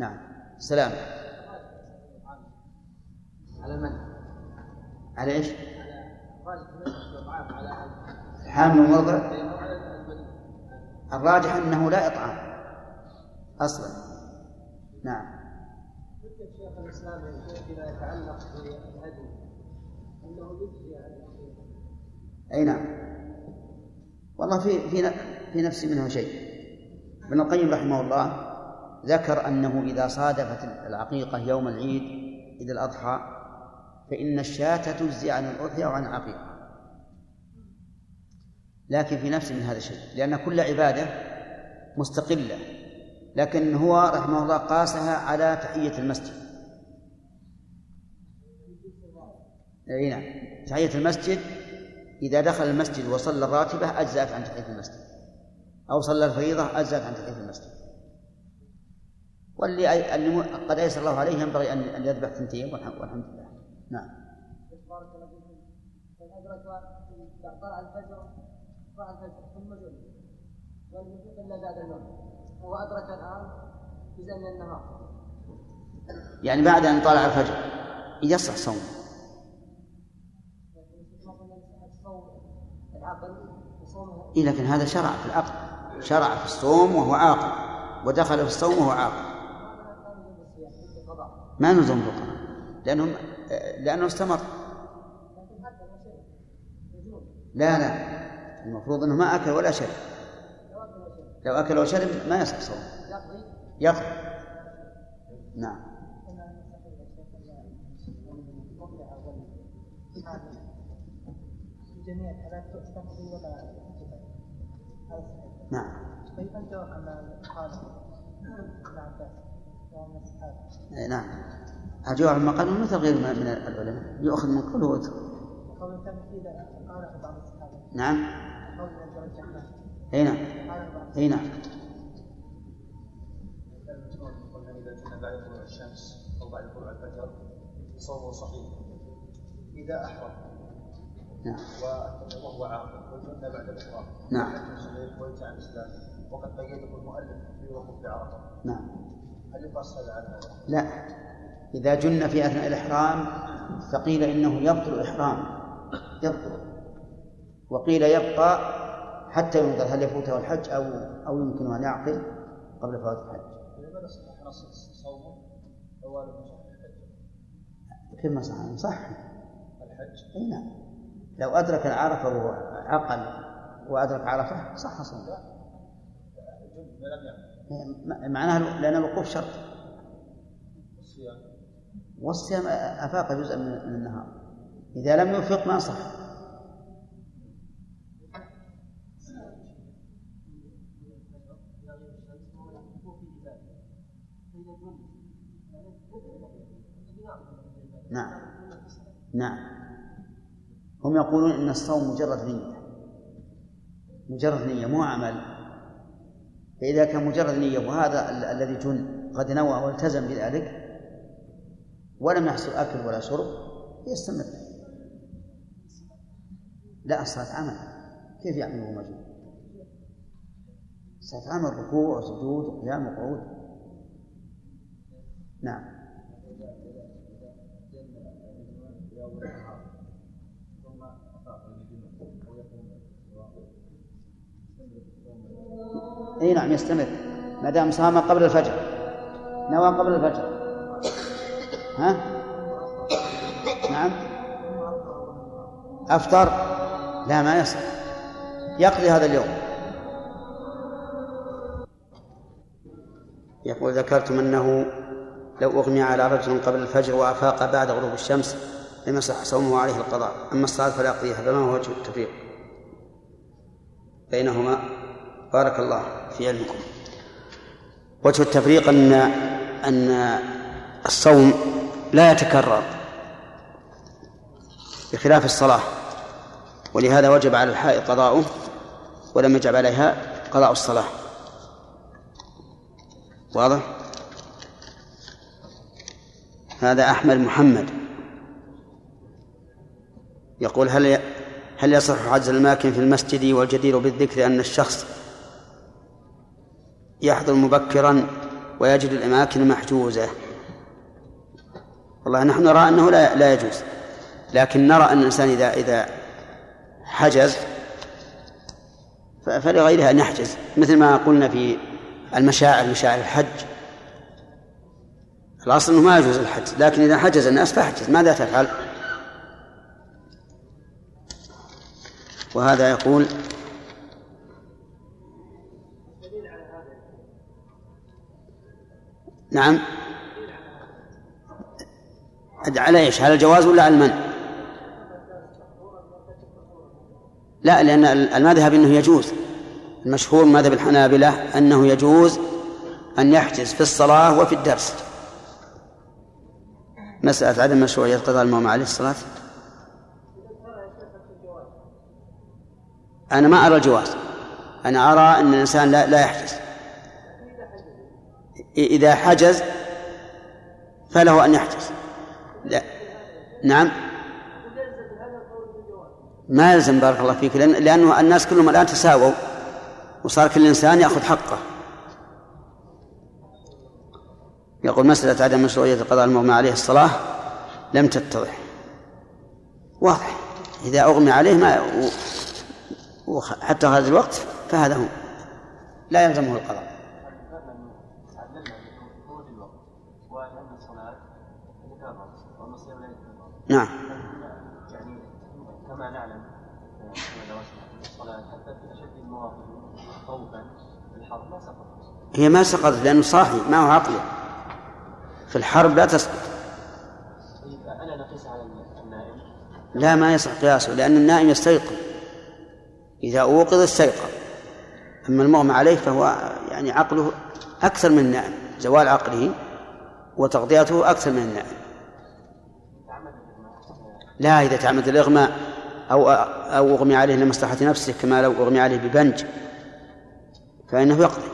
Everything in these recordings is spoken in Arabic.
نعم. سلام. على من؟ على إيش؟ حامل ومرضع الراجح أنه لا إطعام. أصلا. نعم. شيخ الاسلام فيما يتعلق بالهدي انه يجزي عن أي نعم. والله في في في نفسي منها شيء. ابن القيم رحمه الله ذكر أنه إذا صادفت العقيقة يوم العيد عيد الأضحى فإن الشاة تجزي عن الاضحيه وعن العقيقة. لكن في نفسي من هذا الشيء لأن كل عبادة مستقلة لكن هو رحمه الله قاسها على تحية المسجد. أي نعم تحية المسجد إذا دخل المسجد وصلى الراتبة أجزأت عن تحية المسجد أو صلى الفريضة أجزأت عن تحية المسجد. واللي اللي قد أيسر الله عليه ينبغي أن يذبح ثنتين والحمد لله. نعم. بارك الله فيكم من أدرك طلع الفجر طلع الفجر ثم ولم يفيق إلا بعد النوم هو أدرك الآن جزء من النهار يعني بعد أن طلع الفجر يصح صومه. إيه لكن هذا شرع في العقد شرع في الصوم وهو عاقل. ودخل في الصوم وهو عاقل. ما نلزم الفقراء لأنهم لأنه استمر. لا لا. المفروض أنه ما أكل ولا شرب. لو أكل وشرب ما يصح صوم. يقضي. نعم. نعم. ومن نعم. الجواب عما قال مثل غير من العلماء. يؤخذ من بعض الصحابه نعم اي نعم اي نعم. بعد طلوع الشمس أو بعد طلوع الفجر صومه صحيح اذا احرم نعم. وهو عاقل والجنة بعد الإحرام نعم. الإسلام وقد قيده المؤلف في وقوف بعرفة. نعم. لا. إذا جن في أثناء الإحرام فقيل إنه يبطل الإحرام. يبطل. وقيل يبقى حتى ينظر هل يفوته الحج أو أو يمكنه أن يعقل قبل فوات الحج. صومه كيف ما صح؟ صح. الحج؟ إي نعم. لو أدرك العرفة وهو عقل وأدرك عرفة صح صوم معناها لأن الوقوف شرط. والصيام. أفاق جزءا من النهار. إذا لم يوفق ما صح. نعم. نعم. هم يقولون إن الصوم مجرد نية. مجرد نية مو عمل. فإذا كان مجرد نية وهذا الذي جن قد نوى والتزم بذلك ولم يحصل أكل ولا شرب يستمر. لا الصلاه عمل. كيف يعمل وهو مجنون الصلاه عمل ركوع وسجود وقيام وقعود. نعم. إي نعم يستمر. ما دام صام قبل الفجر. نوى قبل الفجر. ها؟ نعم. أفطر؟ لا ما يصح. يقضي هذا اليوم. يقول ذكرتم أنه لو أغمي على رجل قبل الفجر وأفاق بعد غروب الشمس لم يصح صومه عليه القضاء. أما الصلاة فلا يقضيها فما هو وجه التفريق بينهما؟ بارك الله في علمكم وجه التفريق أن أن الصوم لا يتكرر بخلاف الصلاة ولهذا وجب على الحائط قضاؤه ولم يجب عليها قضاء الصلاة واضح؟ هذا أحمد محمد يقول هل هل يصح حجز الأماكن في المسجد والجدير بالذكر أن الشخص يحضر مبكرا ويجد الأماكن محجوزة. والله نحن نرى أنه لا لا يجوز. لكن نرى أن الإنسان إذا إذا حجز فلغيره أن يحجز مثل ما قلنا في المشاعر مشاعر الحج. الأصل أنه ما يجوز الحج. لكن إذا حجز الناس فاحجز. ماذا تفعل؟ وهذا يقول نعم. على إيش؟ على الجواز ولا على المنع؟ لا لأن المذهب أنه يجوز. المشهور مذهب الحنابلة أنه يجوز أن يحجز في الصلاة وفي الدرس. مسألة عدم مشروعية قضاء الموم عليه الصلاة أنا ما أرى الجواز. أنا أرى أن الإنسان لا, لا يحجز. إذا حجز فله أن يحجز. لا. نعم. ما يلزم بارك الله فيك لأن لأنه الناس كلهم الآن تساووا وصار كل إنسان يأخذ حقه. يقول مسألة عدم مشروعية القضاء المغمى عليه الصلاة لم تتضح. واضح. إذا أغمي عليه ما وحتى هذا الوقت فهذا هو. لا يلزمه القضاء. نعم. يعني كما نعلم حتى في أشد المواقف خوفا في الحرب ما سقطت. هي ما سقطت لأنه صاحي ما هو عقلي. في الحرب لا تسقط. طيب ألا نقيس على النائم؟ لا ما يصح قياسه لأن النائم يستيقظ. إذا أوقظ استيقظ. أما المغمى عليه فهو يعني عقله أكثر من النائم زوال عقله وتغطيته أكثر من النائم. لا إذا تعمد الإغماء أو أو أغمي عليه لمصلحة نفسه كما لو أغمي عليه ببنج فإنه يقضي.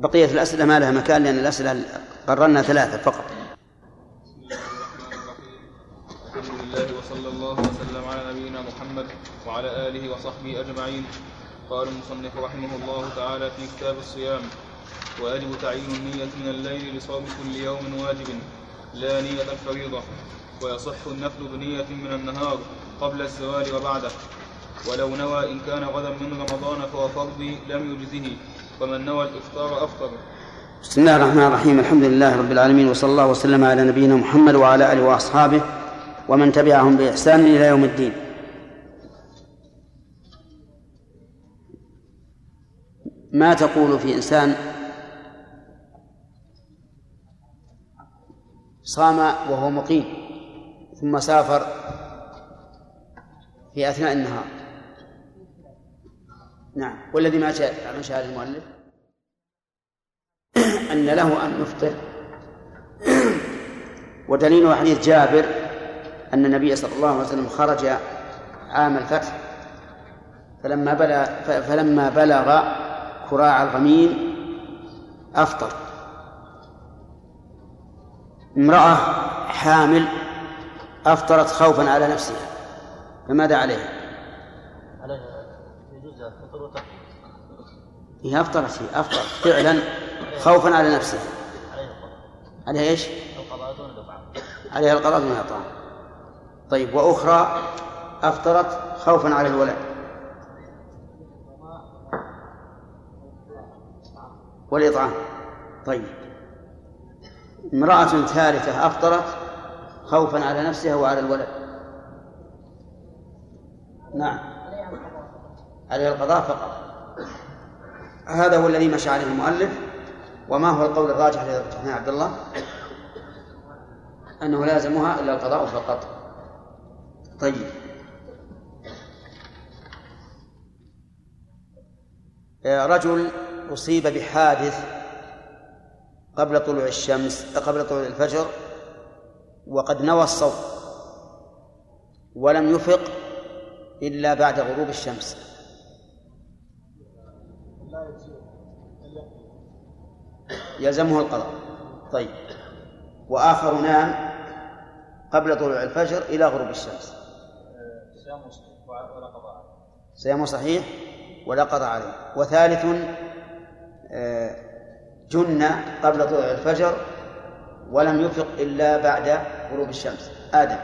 بقية الأسئلة ما لها مكان لأن الأسئلة قررنا ثلاثة فقط. الحمد لله وصلى الله وسلم على نبينا محمد وعلى آله وصحبه أجمعين. قال المصنف رحمه الله تعالى في كتاب الصيام ويجب تعيين النية من الليل لصوم كل يوم واجب. لا نية الفريضة ويصح النفل بنية من النهار قبل الزوال وبعده. ولو نوى إن كان غدا من رمضان فهو فرضي لم يجزه ومن نوى الإفطار أفطر. بسم الله الرحمن الرحيم الحمد لله رب العالمين وصلى الله وسلم على نبينا محمد وعلى آله وأصحابه ومن تبعهم بإحسان إلى يوم الدين. ما تقول في إنسان صام وهو مقيم ثم سافر في أثناء النهار. نعم. والذي ما شاء ما شاء المؤلف؟ أن له أن يفطر. ودليل حديث جابر أن النبي صلى الله عليه وسلم خرج عام الفتح فلما بلغ فلما بلغ كراع الغميم أفطر. امرأة حامل أفطرت خوفا على نفسها فماذا عليها؟ عليها يجوز هي أفطرت هي أفطرت فعلا خوفا على نفسها. عليها إيش؟ القضاء دون الإطعام عليها القضاء دون الإطعام طيب وأخرى أفطرت خوفا على الولد. والإطعام. طيب. امرأة ثالثة أفطرت خوفا على نفسها وعلى الولد. نعم. عليها القضاء فقط. هذا هو الذي مشى عليه المؤلف وما هو القول الراجح لابن عبد الله. أنه لازمها إلا القضاء فقط. طيب. رجل أصيب بحادث قبل طلوع الشمس قبل طلوع الفجر وقد نوى الصوم ولم يفق إلا بعد غروب الشمس. يلزمه القضاء. طيب. وآخر نام قبل طلوع الفجر إلى غروب الشمس. صيام صحيح ولا قضاء عليه. وثالث آه، جن قبل طلوع الفجر ولم يفق إلا بعد غروب الشمس. آدم.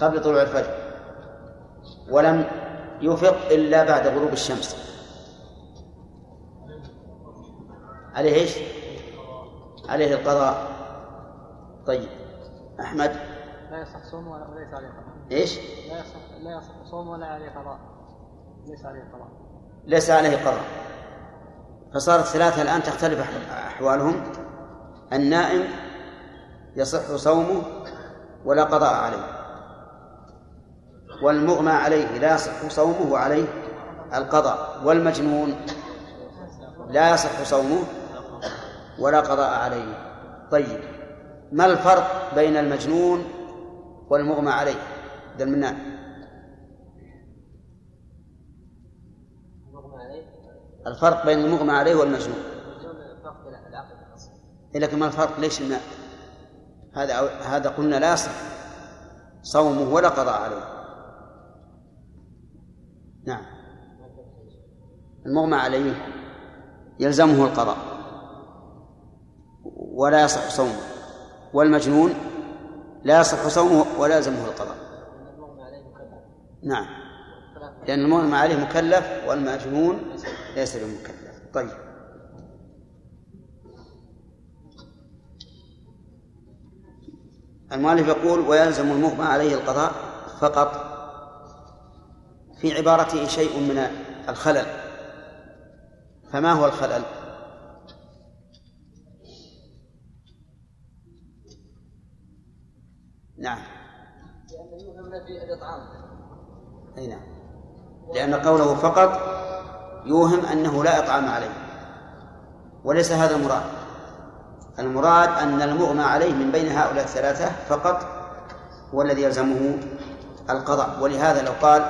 قبل طلوع الفجر. ولم يفق إلا بعد غروب الشمس. عليه إيش؟ عليه القضاء. طيب. أحمد. لا يصح صوم وليس عليه قضاء. إيش؟ لا يصح لا يصح صوم ولا عليه قضاء. ليس عليه قضاء. ليس عليه قضاء. فصارت ثلاثة الآن تختلف أحوالهم. النائم يصح صومه ولا قضاء عليه والمغمى عليه لا يصح صومه وعليه القضاء والمجنون لا يصح صومه ولا قضاء عليه. طيب ما الفرق بين المجنون والمغمى عليه؟ ذا المنان الفرق بين المغمى عليه والمجنون. لكن ما الفرق؟ ليش الماء؟ هذا هذا قلنا لا يصح. صومه ولا قضاء عليه. نعم. المغمى عليه يلزمه القضاء. ولا يصح صومه. والمجنون لا يصح صومه ولا يلزمه القضاء. نعم. لأن المغمى عليه مكلف والمجنون ليس بمكلف. طيب. المؤلف يقول ويلزم المغمى عليه القضاء فقط في عبارته شيء من الخلل. فما هو الخلل؟ نعم. لأنه يوهم في الإطعام أي نعم. لأن قوله فقط يوهم أنه لا إطعام عليه. وليس هذا المراد. المراد أن المغمى عليه من بين هؤلاء الثلاثة فقط هو الذي يلزمه القضاء. ولهذا لو قال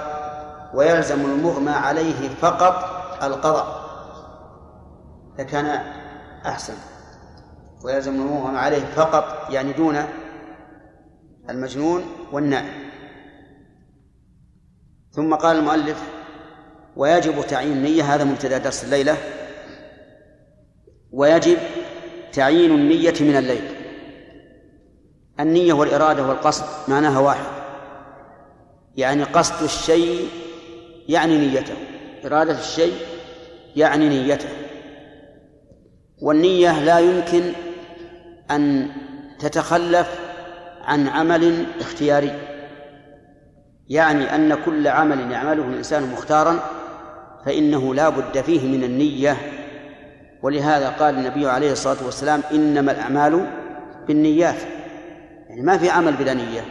ويلزم المغمى عليه فقط القضاء لكان أحسن. ويلزم المغمى عليه فقط يعني دون المجنون والنائم. ثم قال المؤلف ويجب تعيين النية هذا مبتدأ درس الليلة. ويجب تعيين النية من الليل. النية والإرادة والقصد معناها واحد. يعني قصد الشيء يعني نيته. إرادة الشيء يعني نيته. والنية لا يمكن أن تتخلف عن عمل اختياري. يعني أن كل عمل يعمله الإنسان مختارا فإنه لا بد فيه من النية. ولهذا قال النبي عليه الصلاة والسلام إنما الأعمال بالنيات. يعني ما في عمل بلا نية.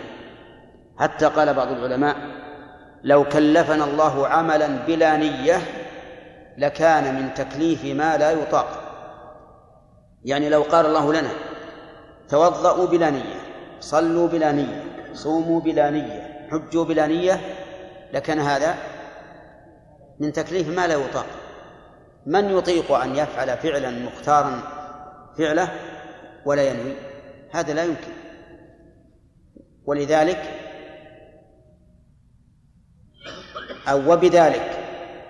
حتى قال بعض العلماء لو كلفنا الله عملا بلا نية لكان من تكليف ما لا يطاق. يعني لو قال الله لنا توضأوا بلا نية صلوا بلا نية صوموا بلا نية حجوا بلا نية لكان هذا من تكليف ما لا يطاق. من يطيق أن يفعل فعلا مختارا فعله ولا ينوي؟ هذا لا يمكن. ولذلك أو وبذلك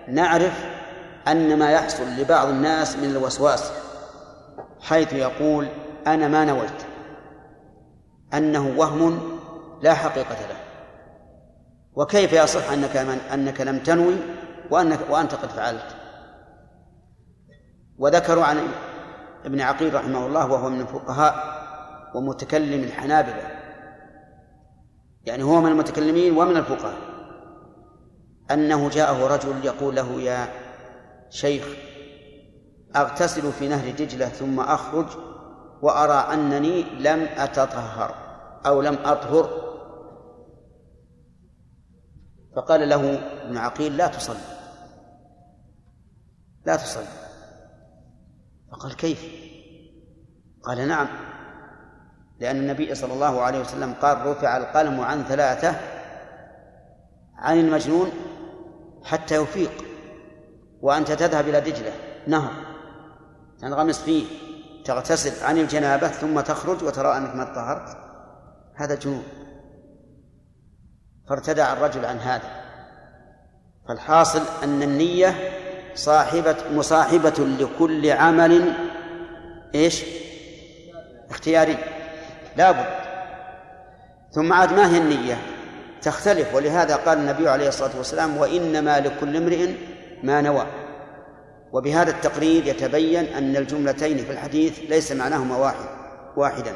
نعرف أن ما يحصل لبعض الناس من الوسواس حيث يقول أنا ما نويت أنه وهم لا حقيقة له. وكيف يصح أنك من أنك لم تنوي؟ وأنك وأنت قد فعلت. وذكروا عن ابن عقيل رحمه الله وهو من الفقهاء ومتكلم الحنابلة. يعني هو من المتكلمين ومن الفقهاء. أنه جاءه رجل يقول له يا شيخ أغتسل في نهر دجلة ثم أخرج وأرى أنني لم أتطهر أو لم أطهر. فقال له ابن عقيل لا تصلي. لا تصلي. فقال كيف؟ قال نعم. لأن النبي صلى الله عليه وسلم قال رفع القلم عن ثلاثة عن المجنون حتى يفيق وأنت تذهب إلى دجلة. نهر. تنغمس فيه. تغتسل عن الجنابة ثم تخرج وترى أنك ما طهرت هذا جنون. فارتدع الرجل عن هذا. فالحاصل أن النية صاحبة مصاحبة لكل عمل إيش؟ اختياري. لابد. ثم عاد ما هي النية؟ تختلف. ولهذا قال النبي عليه الصلاة والسلام وإنما لكل امرئ ما نوى. وبهذا التقرير يتبين أن الجملتين في الحديث ليس معناهما واحد واحدا.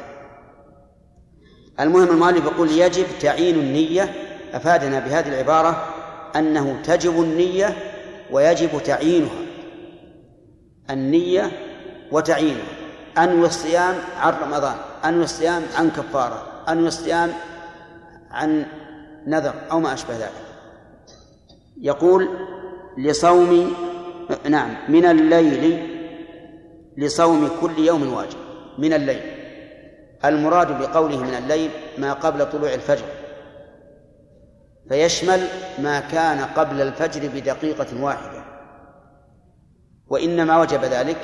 المهم المؤلف يقول يجب تعيين النية. أفادنا بهذه العبارة أنه تجب النية ويجب تعيينها. النية وتعيينها. أنوي الصيام عن رمضان أنوي الصيام عن كفارة أنوي الصيام عن نذر أو ما أشبه ذلك. يقول لصوم نعم من الليل لصوم كل يوم واجب من الليل. المراد بقوله من الليل ما قبل طلوع الفجر. فيشمل ما كان قبل الفجر بدقيقة واحدة. وإنما وجب ذلك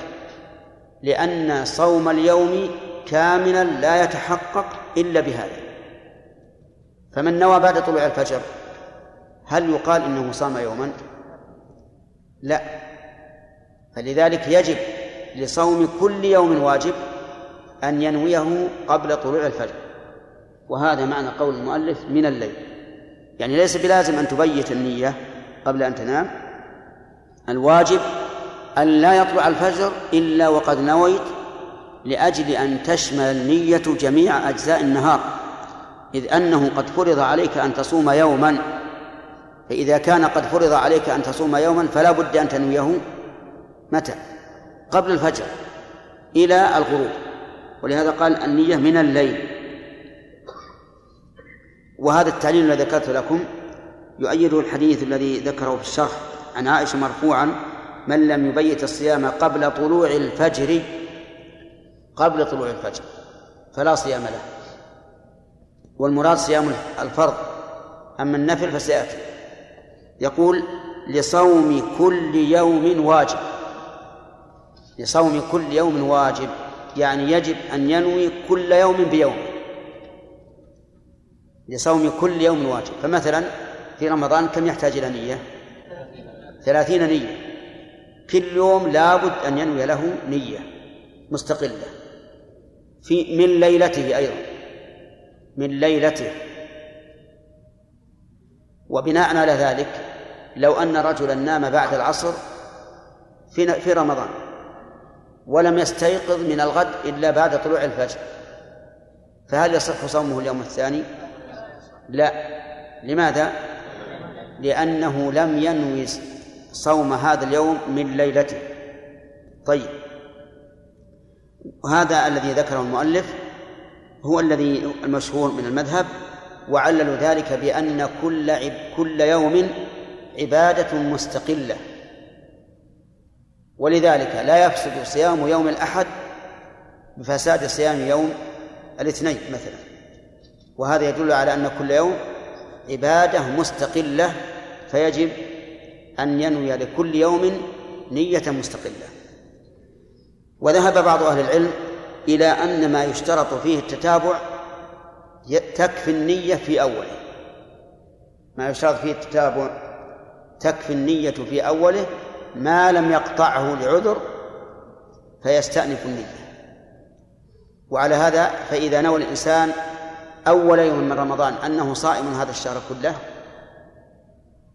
لأن صوم اليوم كاملا لا يتحقق إلا بهذا. فمن نوى بعد طلوع الفجر هل يقال إنه صام يوما؟ لا. فلذلك يجب لصوم كل يوم واجب أن ينويه قبل طلوع الفجر. وهذا معنى قول المؤلف من الليل. يعني ليس بلازم أن تبيت النية قبل أن تنام. الواجب أن لا يطلع الفجر إلا وقد نويت لأجل أن تشمل النية جميع أجزاء النهار إذ أنه قد فرض عليك أن تصوم يوما. فإذا كان قد فرض عليك أن تصوم يوما فلا بد أن تنويه متى؟ قبل الفجر إلى الغروب. ولهذا قال النية من الليل. وهذا التعليل الذي ذكرت لكم يؤيده الحديث الذي ذكره في الشرح عن عائشة مرفوعا من لم يبيت الصيام قبل طلوع الفجر قبل طلوع الفجر فلا صيام له. والمراد صيام الفرض أما النفل فسيأتي. يقول لصوم كل يوم واجب. لصوم كل يوم واجب يعني يجب أن ينوي كل يوم بيوم. لصوم كل يوم واجب. فمثلا في رمضان كم يحتاج إلى نية؟ ثلاثين نية. كل يوم لابد أن ينوي له نية مستقلة. في من ليلته أيضا. من ليلته. وبناء على ذلك لو أن رجلا نام بعد العصر في في رمضان ولم يستيقظ من الغد إلا بعد طلوع الفجر فهل يصح صومه اليوم الثاني؟ لا. لماذا؟ لأنه لم ينوي صوم هذا اليوم من ليلته. طيب. وهذا الذي ذكره المؤلف هو الذي المشهور من المذهب وعللوا ذلك بأن كل عب كل يوم عبادة مستقلة. ولذلك لا يفسد صيام يوم الأحد بفساد صيام يوم الاثنين مثلا. وهذا يدل على أن كل يوم عبادة مستقلة فيجب أن ينوي لكل يوم نية مستقلة. وذهب بعض أهل العلم إلى أن ما يشترط فيه التتابع تكفي النية في أوله. ما يشترط فيه التتابع تكفي النية في أوله ما لم يقطعه لعذر فيستأنف النية. وعلى هذا فإذا نوى الإنسان أول يوم من رمضان أنه صائم هذا الشهر كله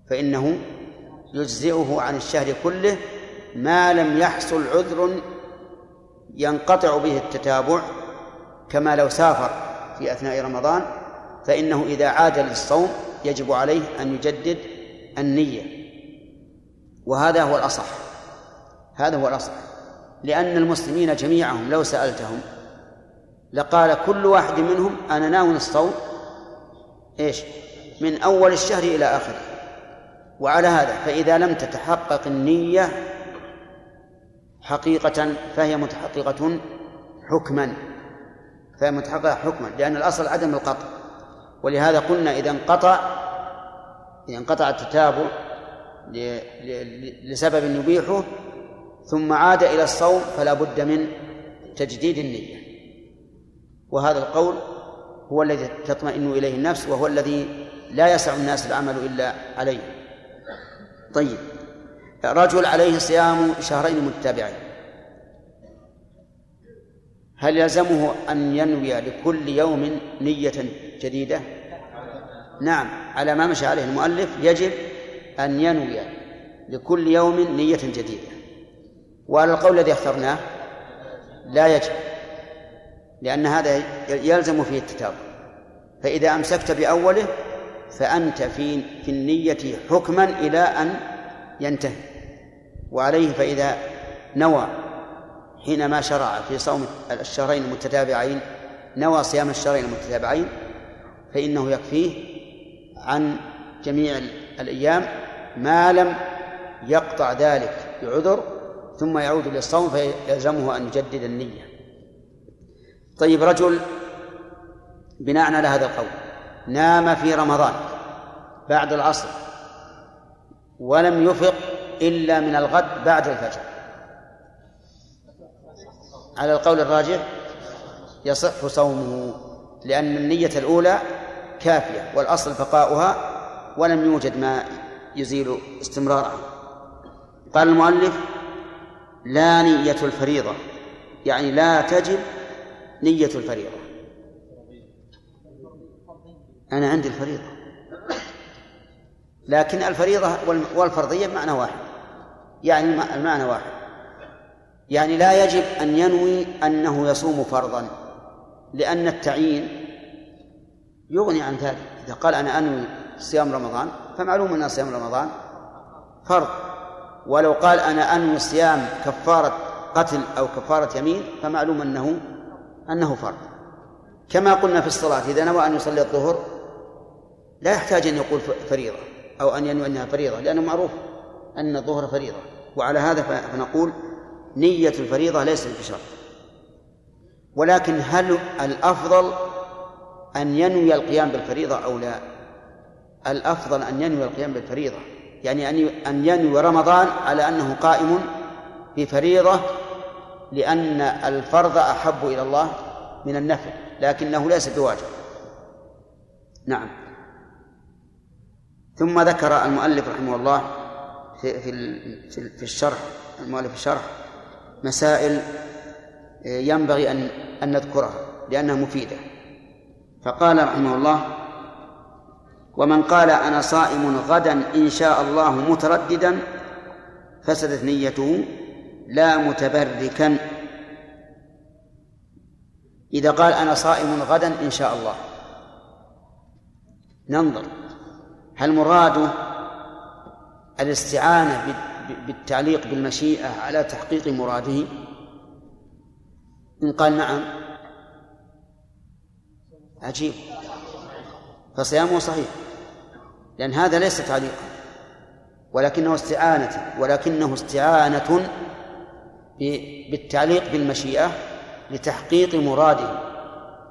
فإنه يجزئه عن الشهر كله ما لم يحصل عذر ينقطع به التتابع كما لو سافر في أثناء رمضان فإنه إذا عاد للصوم يجب عليه أن يجدد النية. وهذا هو الأصح هذا هو الأصح لأن المسلمين جميعهم لو سألتهم لقال كل واحد منهم أنا ناوي الصوم إيش؟ من أول الشهر إلى آخره. وعلى هذا فإذا لم تتحقق النية حقيقة فهي متحققة حكما. فهي متحققة حكما لأن الأصل عدم القطع. ولهذا قلنا إذا انقطع إذا انقطع التتابع لسبب يبيحه ثم عاد إلى الصوم فلا بد من تجديد النية. وهذا القول هو الذي تطمئن إليه النفس وهو الذي لا يسع الناس العمل إلا عليه. طيب. رجل عليه صيام شهرين متتابعين. هل يلزمه أن ينوي لكل يوم نية جديدة؟ نعم. على ما مشى عليه المؤلف يجب أن ينوي لكل يوم نية جديدة. وعلى القول الذي اخترناه لا يجب. لأن هذا يلزم فيه التتابع فإذا أمسكت بأوله فأنت في في النية حكما إلى أن ينتهي. وعليه فإذا نوى حينما شرع في صوم الشهرين المتتابعين نوى صيام الشهرين المتتابعين فإنه يكفيه عن جميع الأيام ما لم يقطع ذلك بعذر ثم يعود للصوم فيلزمه أن يجدد النية. طيب رجل بناء على هذا القول نام في رمضان بعد العصر ولم يفق إلا من الغد بعد الفجر. على القول الراجح يصح صومه لأن النية الأولى كافية والأصل بقاؤها ولم يوجد ما يزيل استمرارها. قال المؤلف لا نية الفريضة يعني لا تجب نية الفريضة. أنا عندي الفريضة. لكن الفريضة والفرضية بمعنى واحد. يعني المعنى واحد. يعني لا يجب أن ينوي أنه يصوم فرضا لأن التعيين يغني عن ذلك. إذا قال أنا أنوي صيام رمضان فمعلوم أن صيام رمضان فرض. ولو قال أنا أنوي صيام كفارة قتل أو كفارة يمين فمعلوم أنه أنه فرض. كما قلنا في الصلاة إذا نوى أن يصلي الظهر لا يحتاج أن يقول فريضة أو أن ينوي أنها فريضة لأنه معروف أن الظهر فريضة. وعلى هذا فنقول نية الفريضة ليست بشرط ولكن هل الأفضل أن ينوي القيام بالفريضة أو لا؟ الأفضل أن ينوي القيام بالفريضة. يعني أن ينوي رمضان على أنه قائم بفريضة لأن الفرض أحب إلى الله من النفل لكنه ليس بواجب. نعم. ثم ذكر المؤلف رحمه الله في في في الشرح المؤلف الشرح مسائل ينبغي أن أن نذكرها لأنها مفيدة. فقال رحمه الله ومن قال أنا صائم غدا إن شاء الله مترددا فسدت نيته لا متبركا. إذا قال أنا صائم غدا إن شاء الله. ننظر. هل مراده الاستعانة بالتعليق بالمشيئة على تحقيق مراده؟ إن قال نعم. عجيب. فصيامه صحيح. لأن هذا ليس تعليقا. ولكنه استعانة ولكنه استعانة بالتعليق بالمشيئة لتحقيق مراده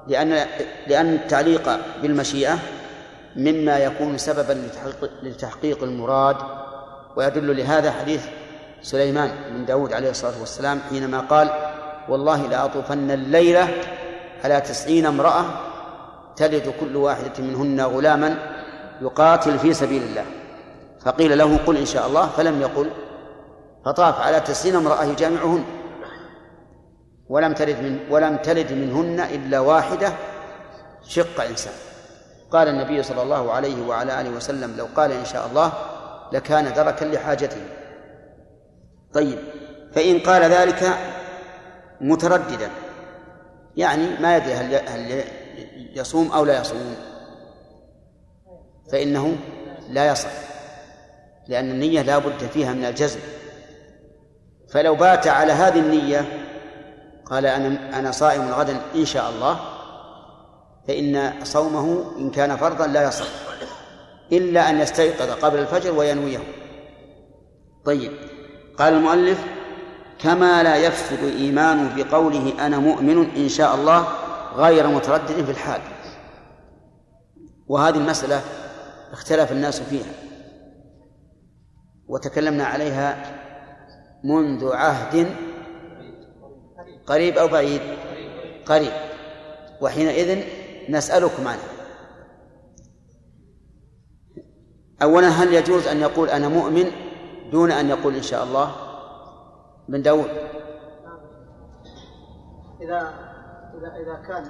لأن لأن التعليق بالمشيئة مما يكون سببا لتحقيق, المراد ويدل لهذا حديث سليمان بن داود عليه الصلاة والسلام حينما قال والله لأطوفن الليلة على تسعين امرأة تلد كل واحدة منهن غلاما يقاتل في سبيل الله. فقيل له قل إن شاء الله. فلم يقل. فطاف على تسعين امرأة يجامعهن. ولم تلد من ولم تلد منهن إلا واحدة شق إنسان. قال النبي صلى الله عليه وعلى آله وسلم لو قال إن شاء الله لكان دركا لحاجته. طيب فإن قال ذلك مترددا يعني ما يدري هل هل يصوم أو لا يصوم. فإنه لا يصح لأن النية لا بد فيها من الجزم. فلو بات على هذه النية قال أنا أنا صائم غدا إن شاء الله فإن صومه إن كان فرضا لا يصح إلا أن يستيقظ قبل الفجر وينويه. طيب قال المؤلف كما لا يفسد إيمانه بقوله أنا مؤمن إن شاء الله غير متردد في الحال. وهذه المسألة اختلف الناس فيها وتكلمنا عليها منذ عهد قريب أو بعيد؟ قريب. وحينئذ نسألكم عنه. أولا هل يجوز أن يقول أنا مؤمن دون أن يقول إن شاء الله؟ بن داود. إذا إذا إذا كان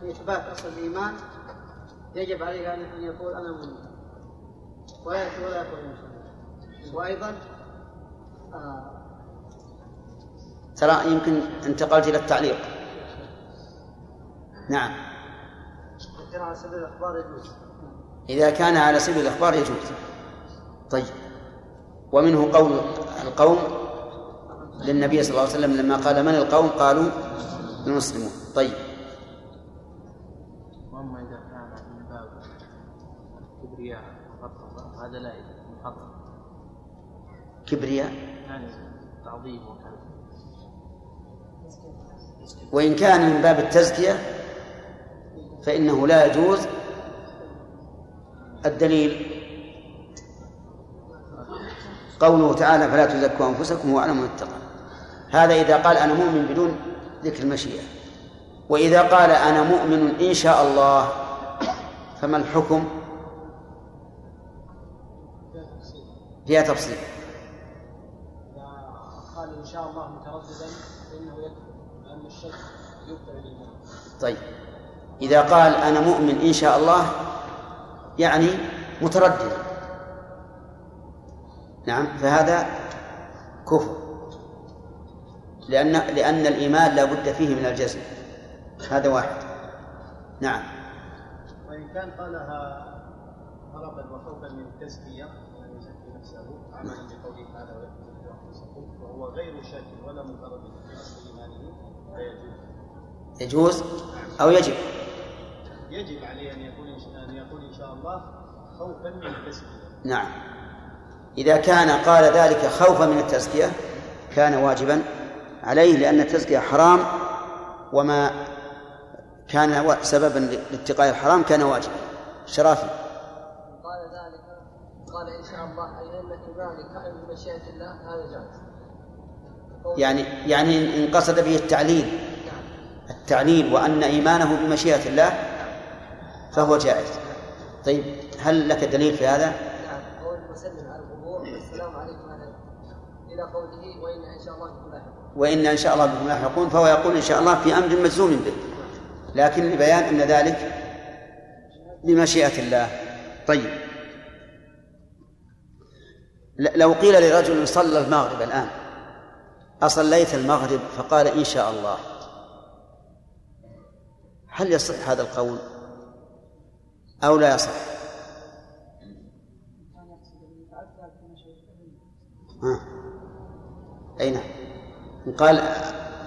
في إثبات أصل الإيمان يجب عليه أن يقول أنا مؤمن. ولا ولا يقول إن شاء الله. وأيضا آه ترى يمكن انتقلت إلى التعليق. نعم. على سبيل الإخبار يجوز إذا كان على سبيل الإخبار يجوز. طيب. ومنه قول القوم للنبي صلى الله عليه وسلم لما قال من القوم؟ قالوا المسلمون. طيب. وأما إذا كان من باب كبرياء هذا لا كبرياء؟ يعني تعظيم وكذا. وإن كان من باب التزكية فإنه لا يجوز الدليل. قوله تعالى فلا تزكوا أنفسكم هو أعلم من اتقى هذا إذا قال أنا مؤمن بدون ذكر المشيئة. وإذا قال أنا مؤمن إن شاء الله فما الحكم؟ فيها تفصيل. قال إن شاء الله مترددا فإنه يكفر الشك الإيمان طيب. إذا قال أنا مؤمن إن شاء الله يعني متردد. نعم فهذا كفر. لأن لأن الإيمان لا بد فيه من الجزم. هذا واحد. نعم. وإن كان قالها هربا وخوفا من التزكية أن يزكي نفسه عملا بقوله تعالى أنفسكم وهو غير شاك ولا متردد في يجوز أو يجب؟ يجب عليه أن يقول أن يقول إن شاء الله خوفا من التزكية. نعم. إذا كان قال ذلك خوفا من التزكية كان واجبا عليه لأن التزكية حرام وما كان سببا لاتقاء الحرام كان واجبا. شرافي. قال ذلك قال إن شاء الله أي أن إيمانك كائن بمشيئة الله هذا جائز. يعني يعني إن قصد به التعليل. التعليل وأن إيمانه بمشيئة الله فهو جائز. طيب هل لك دليل في هذا؟ نعم المسلم على والسلام عليكم إلى قوله وإن إن شاء الله بكم لاحقون وإن إن شاء الله بكم لاحقون فهو يقول إن شاء الله في أمر مجزوم به. لكن لبيان أن ذلك بمشيئة الله. طيب. لو قيل لرجل صلى المغرب الآن أصليت المغرب؟ فقال إن شاء الله. هل يصح هذا القول؟ أو لا يصح؟ ها. أي نعم. قال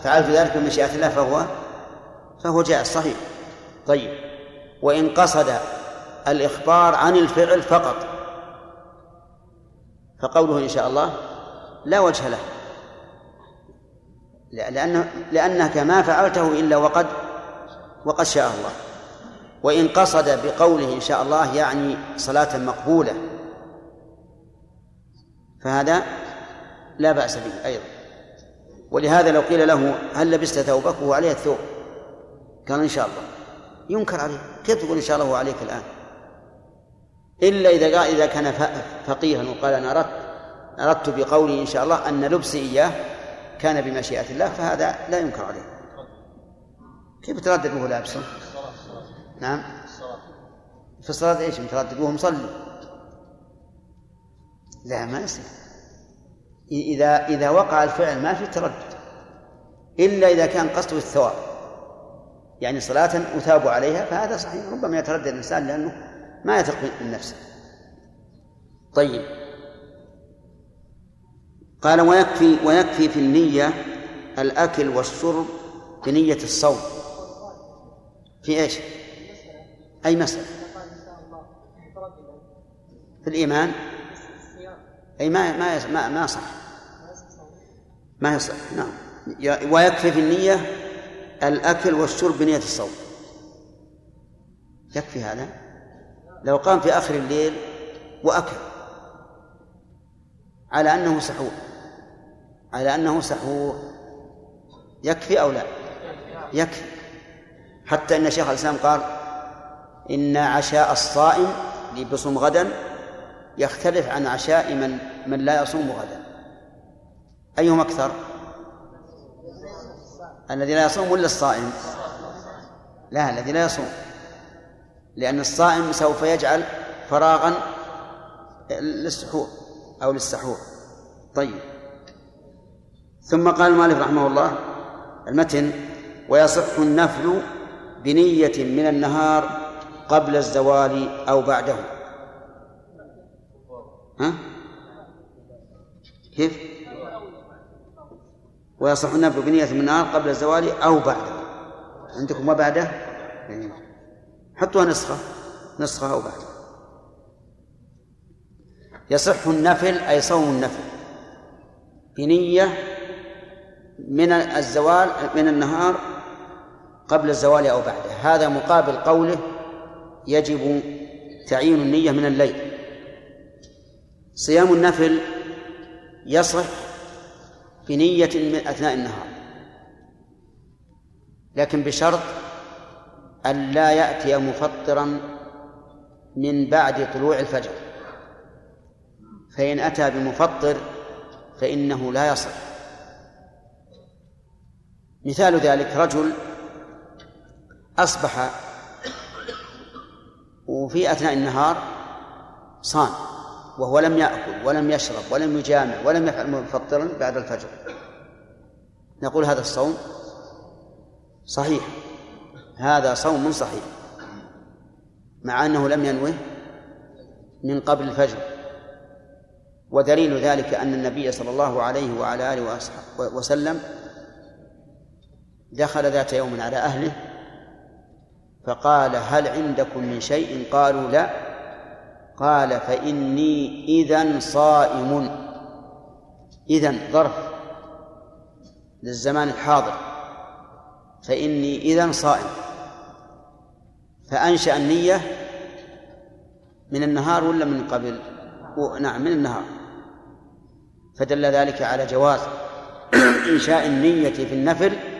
فعلت ذلك بمشيئة الله فهو فهو جائز صحيح. طيب. وإن قصد الإخبار عن الفعل فقط فقوله إن شاء الله لا وجه له. لأنه لأنك ما فعلته إلا وقد وقد شاء الله. وإن قصد بقوله إن شاء الله يعني صلاة مقبولة. فهذا لا بأس به أيضا. ولهذا لو قيل له هل لبست ثوبك؟ وهو عليه الثوب. قال إن شاء الله. ينكر عليه. كيف تقول إن شاء الله عليك الآن؟ إلا إذا قال إذا كان فقيها وقال أنا أردت أردت بقولي إن شاء الله أن لبسي إياه كان بمشيئة الله فهذا لا ينكر عليه. كيف تردد وهو لابسه؟ نعم. في الصلاة إيش؟ متردد وهو مصلي. لا ما يصير إذا إذا وقع الفعل ما في تردد. إلا إذا كان قصده الثواب. يعني صلاة أثاب عليها فهذا صحيح. ربما يتردد الإنسان لأنه ما يثق من نفسه طيب. قال ويكفي ويكفي في النية الأكل والشرب بنية الصوم. في إيش؟ أي مسألة؟ في الإيمان؟ أي ما ما ما ما صح. ما يصح. نعم. ويكفي في النية الأكل والشرب بنية الصوم. يكفي هذا؟ لو قام في آخر الليل وأكل. على أنه سحور على أنه سحور. يكفي أو لا؟ يكفي. حتى إن شيخ الإسلام قال إن عشاء الصائم اللي بيصوم غدا يختلف عن عشاء من من لا يصوم غدا. أيهم أكثر؟ الذي لا يصوم ولا الصائم؟ لا الذي لا يصوم. لأن الصائم سوف يجعل فراغا للسحور أو للسحور. طيب. ثم قال المؤلف رحمه الله المتن ويصح النفل بنية من النهار قبل الزوال أو بعده ها؟ كيف؟ ويصح النفل بنية من النهار قبل الزوال أو بعده عندكم وبعده؟ إيه. حطوها نسخة نسخة أو بعده يصح النفل أي صوم النفل بنية من الزوال من النهار قبل الزوال أو بعده. هذا مقابل قوله يجب تعيين النية من الليل. صيام النفل يصح بنية من أثناء النهار لكن بشرط أن لا يأتي مفطرا من بعد طلوع الفجر. فإن أتى بمفطر فإنه لا يصح مثال ذلك رجل أصبح وفي أثناء النهار صام وهو لم يأكل ولم يشرب ولم يجامع ولم يفعل مفطرا بعد الفجر. نقول هذا الصوم صحيح. هذا صوم صحيح. مع أنه لم ينوه من قبل الفجر. ودليل ذلك أن النبي صلى الله عليه وعلى آله وسلم دخل ذات يوم على أهله فقال هل عندكم من شيء؟ قالوا لا. قال فإني إذا صائم. إذا ظرف للزمان الحاضر. فإني إذا صائم. فأنشأ النية من النهار ولا من قبل؟ نعم من النهار. فدل ذلك على جواز إنشاء النية في النفل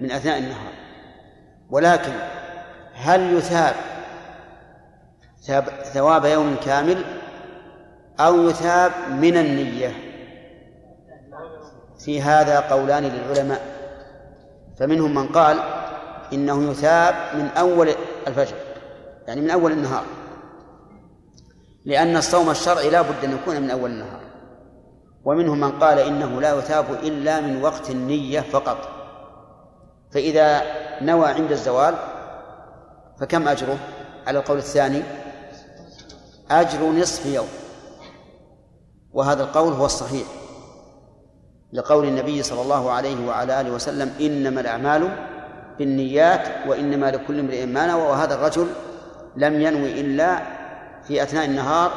من أثناء النهار. ولكن هل يثاب ثواب يوم كامل أو يثاب من النية؟ في هذا قولان للعلماء. فمنهم من قال إنه يثاب من أول الفجر يعني من أول النهار. لأن الصوم الشرعي لا بد أن يكون من أول النهار. ومنهم من قال إنه لا يثاب إلا من وقت النية فقط. فإذا نوى عند الزوال فكم أجره؟ على القول الثاني أجر نصف يوم. وهذا القول هو الصحيح لقول النبي صلى الله عليه وعلى آله وسلم إنما الأعمال بالنيات وإنما لكل امرئ ما نوى. وهذا الرجل لم ينوي إلا في أثناء النهار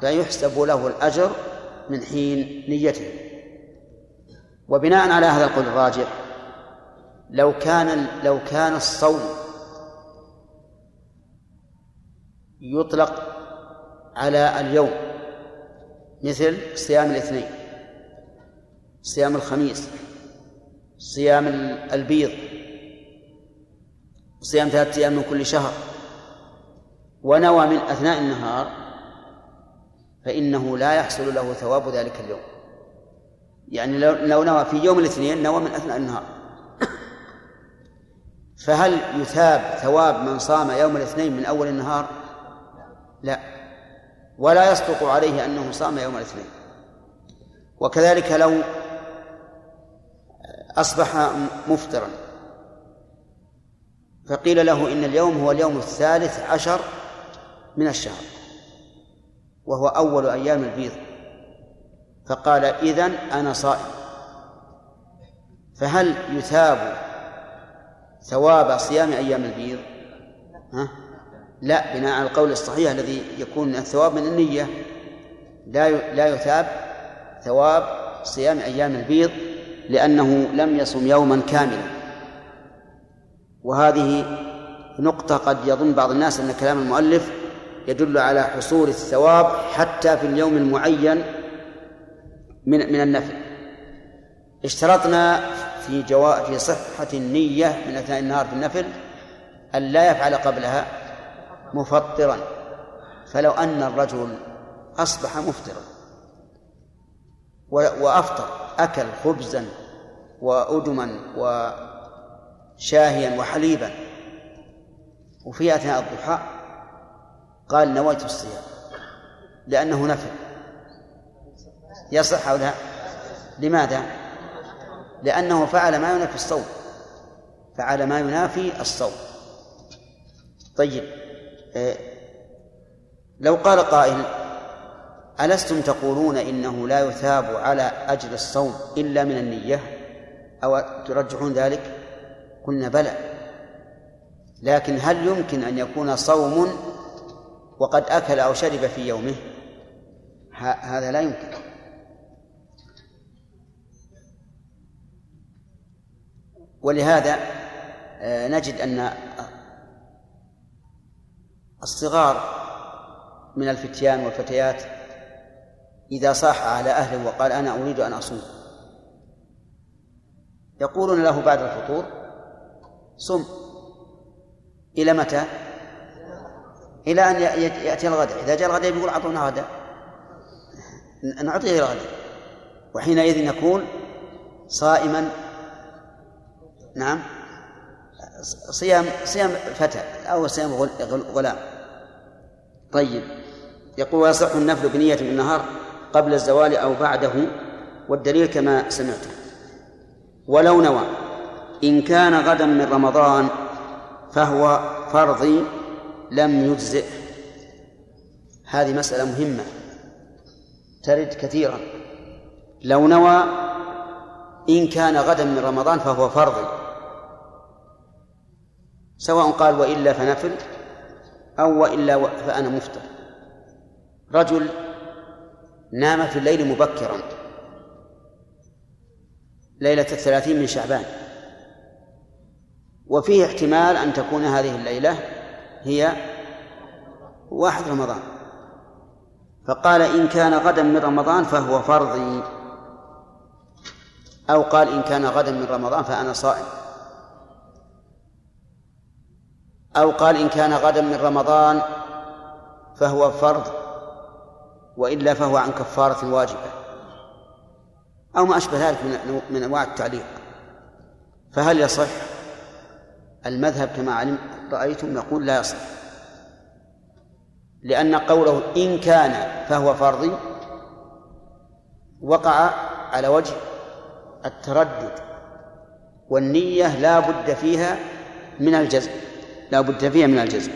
فيحسب له الأجر من حين نيته. وبناء على هذا القول الراجح لو كان لو كان الصوم يطلق على اليوم مثل صيام الاثنين صيام الخميس صيام البيض صيام ثلاثة أيام من كل شهر ونوى من أثناء النهار فإنه لا يحصل له ثواب ذلك اليوم. يعني لو نوى في يوم الاثنين نوى من أثناء النهار. فهل يثاب ثواب من صام يوم الاثنين من أول النهار؟ لا. ولا يصدق عليه أنه صام يوم الاثنين. وكذلك لو أصبح مفطرا فقيل له إن اليوم هو اليوم الثالث عشر من الشهر وهو أول أيام البيض. فقال إذن أنا صائم. فهل يثاب ثواب صيام أيام البيض. ها؟ لا بناء على القول الصحيح الذي يكون الثواب من النية. لا لا يثاب ثواب صيام أيام البيض لأنه لم يصم يوما كاملا. وهذه نقطة قد يظن بعض الناس أن كلام المؤلف يدل على حصول الثواب حتى في اليوم المعين من من النفل. اشترطنا في جوا في صحة النية من أثناء النهار في النفل أن لا يفعل قبلها مفطرا. فلو أن الرجل أصبح مفطرا وأفطر أكل خبزا وأدما وشاهيا وحليبا وفي أثناء الضحى قال نويت الصيام لأنه نفل. يصح أو لا؟ لماذا؟ لأنه فعل ما ينافي الصوم. فعل ما ينافي الصوم. طيب آه، لو قال قائل ألستم تقولون إنه لا يثاب على أجر الصوم إلا من النية؟ أو ترجحون ذلك؟ قلنا بلى. لكن هل يمكن أن يكون صوم وقد أكل أو شرب في يومه؟ هذا لا يمكن. ولهذا آه، نجد أن الصغار من الفتيان والفتيات إذا صاح على أهله وقال أنا أريد أن أصوم يقولون له بعد الفطور صم. إلى متى؟ إلى أن يأتي الغداء إذا جاء الغداء يقول أعطونا غداء نعطيه الغداء وحينئذ يكون صائما نعم. صيام صيام فتى أو صيام غلام. طيب. يقول ويصح النفل بنية بالنهار قبل الزوال أو بعده والدليل كما سمعتم. ولو نوى إن كان غدا من رمضان فهو فرضي لم يجزئ هذه مسألة مهمة ترد كثيرا. لو نوى إن كان غدا من رمضان فهو فرضي سواء قال وإلا فنفل أو وإلا فأنا مفطر رجل نام في الليل مبكرا. ليلة الثلاثين من شعبان. وفيه احتمال أن تكون هذه الليلة هي واحد رمضان. فقال إن كان غدا من رمضان فهو فرضي. أو قال إن كان غدا من رمضان فأنا صائم. أو قال إن كان غدا من رمضان فهو فرض وإلا فهو عن كفارة واجبة أو ما أشبه ذلك من أنواع التعليق. فهل يصح؟ المذهب كما علم رأيتم يقول لا يصح. لأن قوله إن كان فهو فرضي وقع على وجه التردد والنية لا بد فيها من الجزم. لا بد فيها من الجزم.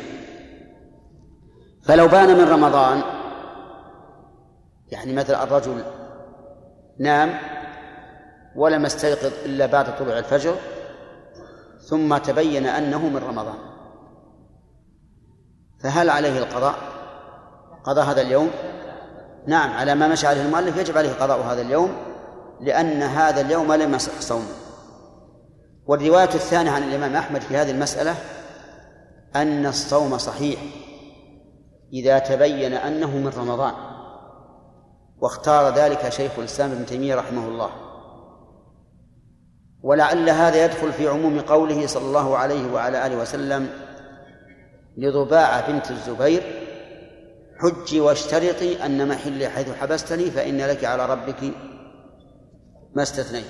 فلو بان من رمضان يعني مثل الرجل نام ولم يستيقظ إلا بعد طلوع الفجر ثم تبين أنه من رمضان. فهل عليه القضاء؟ قضاء هذا اليوم؟ نعم على ما مشى عليه المؤلف يجب عليه قضاء هذا اليوم لأن هذا اليوم لم يصح صومه. والرواية الثانية عن الإمام أحمد في هذه المسألة أن الصوم صحيح إذا تبين أنه من رمضان واختار ذلك شيخ الإسلام ابن تيمية رحمه الله. ولعل هذا يدخل في عموم قوله صلى الله عليه وعلى آله وسلم لضباعة بنت الزبير حجي واشترطي أن محلي حيث حبستني فإن لك على ربك ما استثنيت.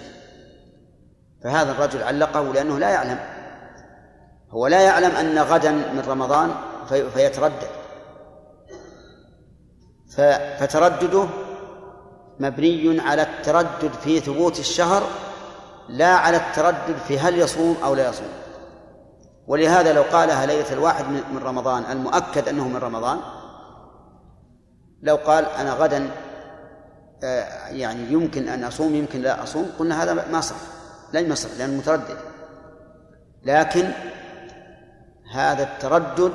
فهذا الرجل علقه لأنه لا يعلم. هو لا يعلم أن غدا من رمضان في فيتردد. فتردده مبني على التردد في ثبوت الشهر لا على التردد في هل يصوم أو لا يصوم. ولهذا لو قالها ليلة الواحد من رمضان المؤكد أنه من رمضان لو قال أنا غدا آه، يعني يمكن أن أصوم يمكن لا أصوم قلنا هذا ما صح لن يصح لأنه متردد. لكن هذا التردد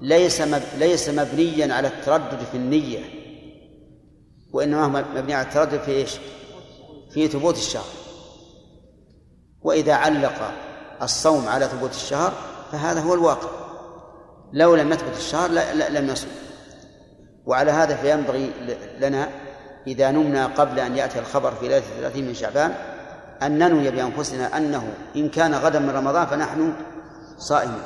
ليس ليس مبنيا على التردد في النية وإنما هو مبني على التردد في إيش؟ في ثبوت الشهر. وإذا علق الصوم على ثبوت الشهر فهذا هو الواقع. لو لم يثبت الشهر لا, لا لم يصوم. وعلى هذا فينبغي لنا إذا نمنا قبل أن يأتي الخبر في ليلة الثلاثين من شعبان أن ننوي بأنفسنا أنه إن كان غدا من رمضان فنحن صائمون.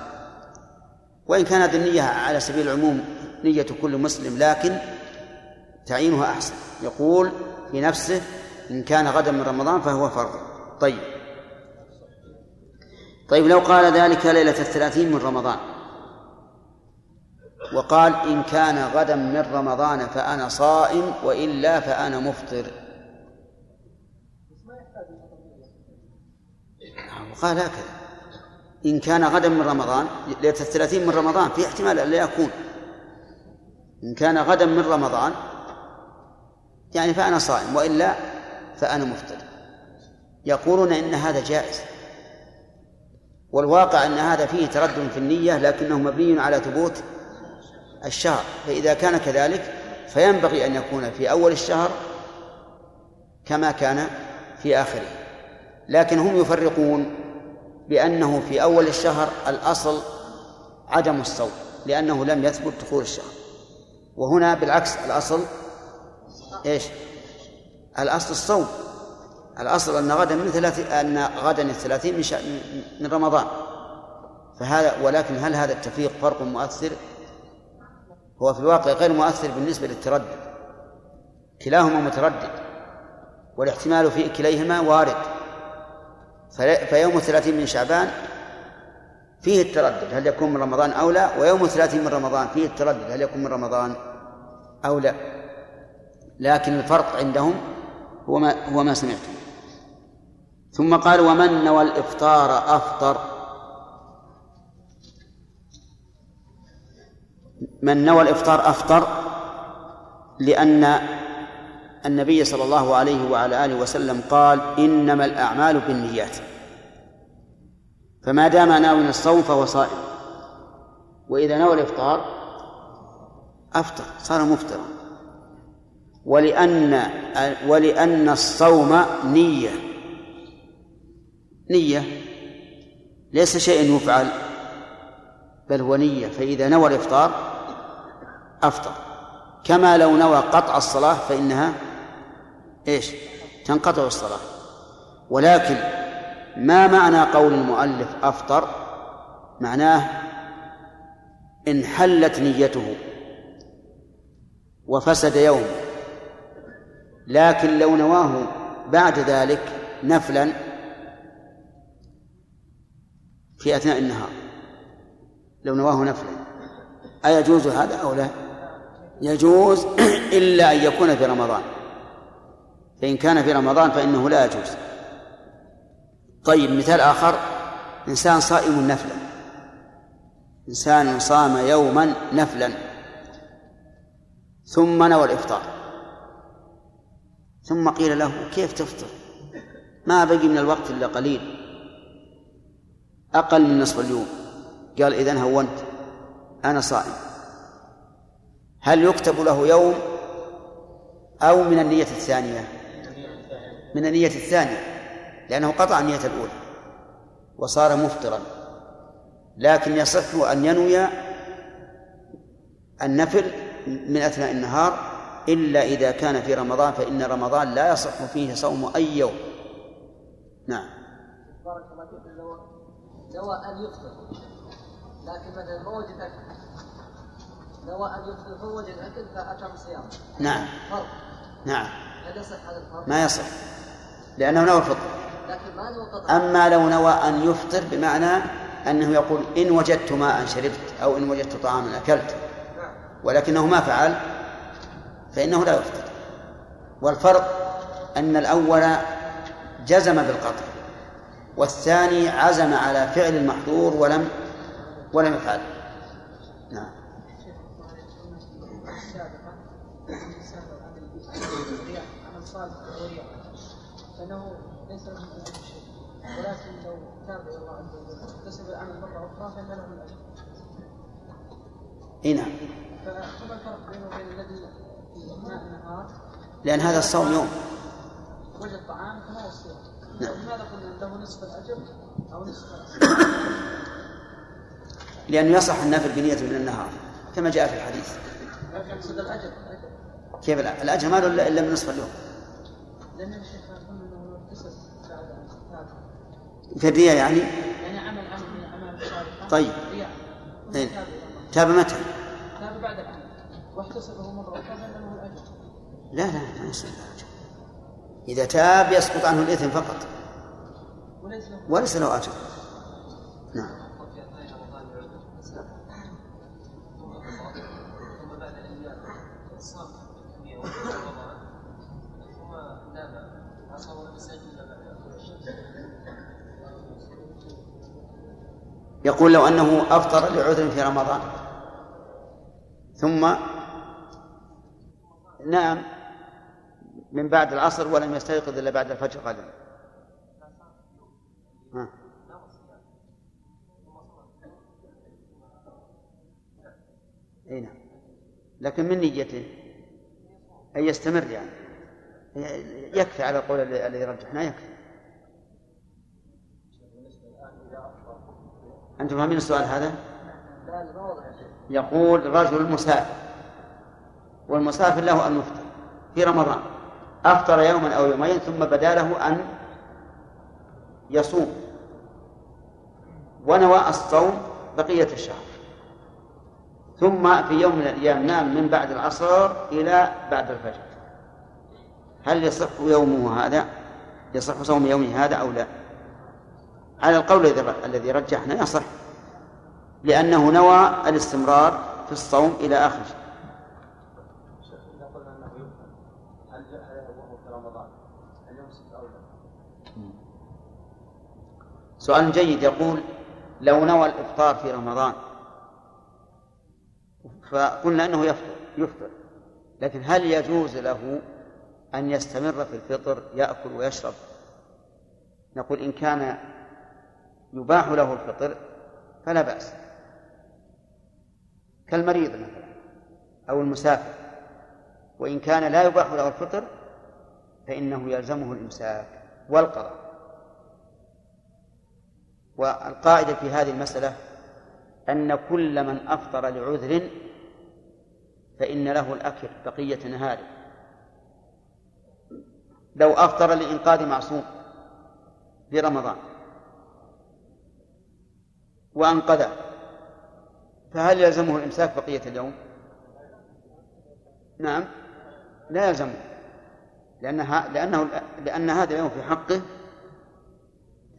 وإن كانت النية على سبيل العموم نية كل مسلم لكن تعيينها أحسن. يقول في نفسه إن كان غدا من رمضان فهو فرض. طيب. طيب لو قال ذلك ليلة الثلاثين من رمضان وقال إن كان غدا من رمضان فأنا صائم وإلا فأنا مفطر. وقال هكذا. إن كان غدا من رمضان ليلة الثلاثين من رمضان في احتمال أن لا يكون. إن كان غدا من رمضان يعني فأنا صائم وإلا فأنا مفطر يقولون إن هذا جائز. والواقع أن هذا فيه تردد في النية لكنه مبني على ثبوت الشهر. فإذا كان كذلك فينبغي أن يكون في أول الشهر كما كان في آخره. لكن هم يفرقون. بأنه في أول الشهر الأصل عدم الصوم لأنه لم يثبت دخول الشهر وهنا بالعكس الأصل إيش؟ الأصل الصوم الأصل أن غدا من ثلاث أن غدا الثلاثين من. من رمضان فهذا ولكن هل هذا التفريق فرق مؤثر؟ هو في الواقع غير مؤثر بالنسبة للتردد كلاهما متردد والاحتمال في كليهما وارد فيوم الثلاثين من شعبان فيه التردد. هل يكون من رمضان أو لا؟ ويوم الثلاثين من رمضان فيه التردد. هل يكون من رمضان أو لا؟ لكن الفرق عندهم هو ما هو ما سمعتم. ثم قال ومن نوى الإفطار أفطر. من نوى الإفطار أفطر لأن النبي صلى الله عليه وعلى آله وسلم قال إنما الأعمال بالنيات. فما دام ناوي الصوم فهو صائم وإذا نوى الإفطار أفطر صار مفطرا. ولأن ولأن الصوم نية. نية ليس شيء يفعل بل هو نية. فإذا نوى الإفطار أفطر. كما لو نوى قطع الصلاة فإنها إيش؟ تنقطع الصلاة. ولكن ما معنى قول المؤلف أفطر؟ معناه انحلت نيته وفسد يوم. لكن لو نواه بعد ذلك نفلا في أثناء النهار. لو نواه نفلا. أيجوز هذا أو لا؟ يجوز إلا أن يكون في رمضان. فإن كان في رمضان فإنه لا يجوز. طيب مثال آخر. إنسان صائم نفلا. إنسان صام يوما نفلا. ثم نوى الإفطار. ثم قيل له كيف تفطر؟ ما بقي من الوقت إلا قليل. أقل من نصف اليوم. قال إذن هونت أنا صائم. هل يكتب له يوم أو من النية الثانية؟ من النية الثانية لأنه قطع النية الأولى وصار مفطرا. لكن يصح أن ينوي النفل من أثناء النهار إلا إذا كان في رمضان فإن رمضان لا يصح فيه صوم أي يوم. نعم. بارك الله فيك. نوى أن يفطر. لكن مثلا ما وجد أكل. نوى أن يفطر فوجد أكل فأتم صيام نعم. فرق. نعم. هل يصح هذا الفرق؟ ما يصح. لأنه نوى الفطر. لكن ما نوى قطع أما لو نوى أن يفطر بمعنى أنه يقول إن وجدت ماء شربت أو إن وجدت طعاما أكلت. نعم. ولكنه ما فعل فإنه لا يفطر. والفرق أن الأول جزم بالقطع والثاني عزم على فعل المحظور ولم ولم يفعل. نعم. عمل صالح ورياء فانه ليس له من أجل شيء ولكن لو تاب إلى الله عز وجل واكتسب العمل مرة أخرى فإن له الاجر إي نعم. فما الفرق بينه وبين الذي في اثناء النهار؟ لأن هذا الصوم يوم. وجد طعام فهو الصيام نعم. لماذا قلنا له نصف الأجر أو نصف لأنه يصح النافل بنية من النهار كما جاء في الحديث. لكن الأجر الأجر. كيف لا؟ الأجر ما له إلا- من نصف اليوم. لأن في الرياء يعني؟ يعني عمل عمل طيب. ثم إيه. تاب إلى الله تاب متى؟ تاب بعد العمل واحتسبه مرة فان له الأجر. لا لا ما يصير. الأجر إذا تاب يسقط عنه الإثم فقط. وليس له أجر. نعم. يقول لو أنه أفطر لعذر في رمضان. ثم نام من بعد العصر ولم يستيقظ إلا بعد الفجر غدا. إي نعم. لكن من نيته؟ أن يستمر يعني. يكفي على القول الذي رجحنا يكفي. أنتم فاهمين السؤال هذا؟ يقول رجل مسافر والمسافر له أن يفطر في رمضان أفطر يوما أو يومين ثم بدا له أن يصوم ونوى الصوم بقية الشهر. ثم في يوم من الأيام نام من بعد العصر إلى بعد الفجر. هل يصح يومه هذا؟ يصح صوم يومه هذا أو لا؟ على القول الذي رجحنا يصح لأنه نوى الاستمرار في الصوم إلى آخر سؤال جيد يقول لو نوى الإفطار في رمضان فقلنا أنه يفطر يفطر. لكن هل يجوز له أن يستمر في الفطر يأكل ويشرب؟ نقول إن كان يباح له الفطر فلا بأس. كالمريض مثلا أو المسافر وإن كان لا يباح له الفطر فإنه يلزمه الإمساك والقضاء. والقاعدة في هذه المسألة أن كل من أفطر لعذر فإن له الأكل بقية نهاره. لو أفطر لإنقاذ معصوم في رمضان وأنقذه فهل يلزمه الإمساك بقية اليوم؟ نعم. لا يلزمه. لأنها لأنه لأن هذا اليوم في حقه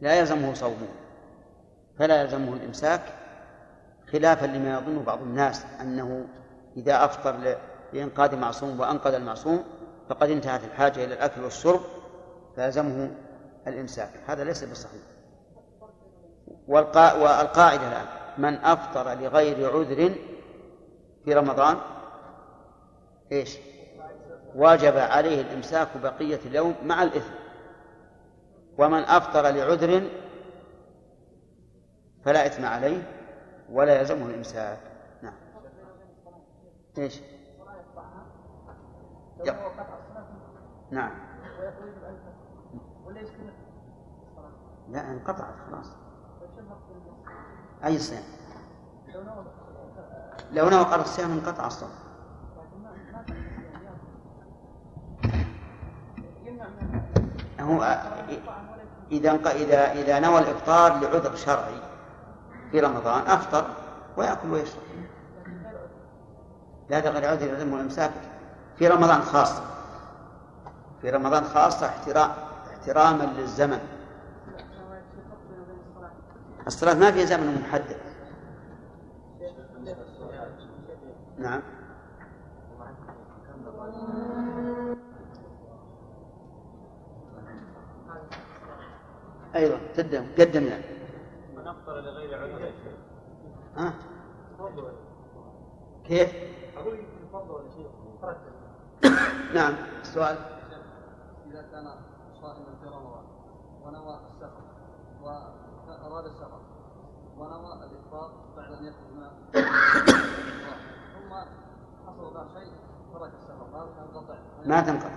لا يلزمه صومه. فلا يلزمه الإمساك خلافا لما يظنه بعض الناس أنه إذا أفطر لإنقاذ معصوم وأنقذ المعصوم فقد انتهت الحاجة إلى الأكل والشرب فيلزمه الإمساك. هذا ليس بصحيح والقاعدة الآن من أفطر لغير عذر في رمضان إيش؟ واجب عليه الإمساك بقية اليوم مع الإثم. ومن أفطر لعذر فلا إثم عليه ولا يلزمه الإمساك. نعم. إيش؟ نعم. لا انقطعت خلاص. أي صيام؟ لو نوى قرض الصيام انقطع الصوم. هو إذا إذا إذا نوى الإفطار لعذر شرعي في رمضان أفطر ويأكل ويشرب. لا غير عذر يلزمه الإمساك في رمضان خاصة. في رمضان خاصة احترام احتراما للزمن. الصلاة ما فيها زمن محدد. نعم. أيضا قدم قدم يعني. من أفطر لغير عذر ها؟ كيف؟ أقول ولا شيء نعم السؤال إذا كان صائما في رمضان ونوى السفر وأراد السفر ونوى الإفطار بعد أن يخرج من ثم حصل له شيء ترك السفر قال تنقطع ما تنقطع.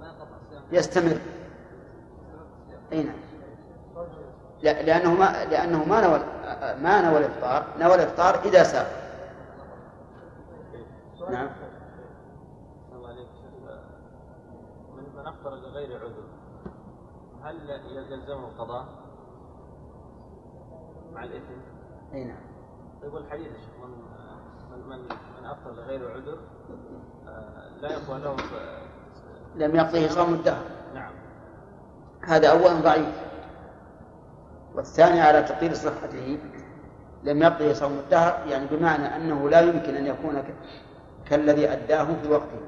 ما ينقطع الصيام. يستمر. أي نعم. لا لأنه ما لأنه ما نوى ما نوى الإفطار. نوى الإفطار إذا سافر نعم. الله عليك. من من أفطر لغير عذر هل يلزمه القضاء؟ مع الإثم؟ أي نعم. يقول الحديث يا شيخ من من من, افطر لغير عذر آه، لا يقوى له لم يقضه صوم الدهر. نعم. هذا أولا ضعيف. والثاني على تقدير صحته لم يقضه صوم الدهر يعني بمعنى أنه لا يمكن أن يكون كالذي أداه في وقته.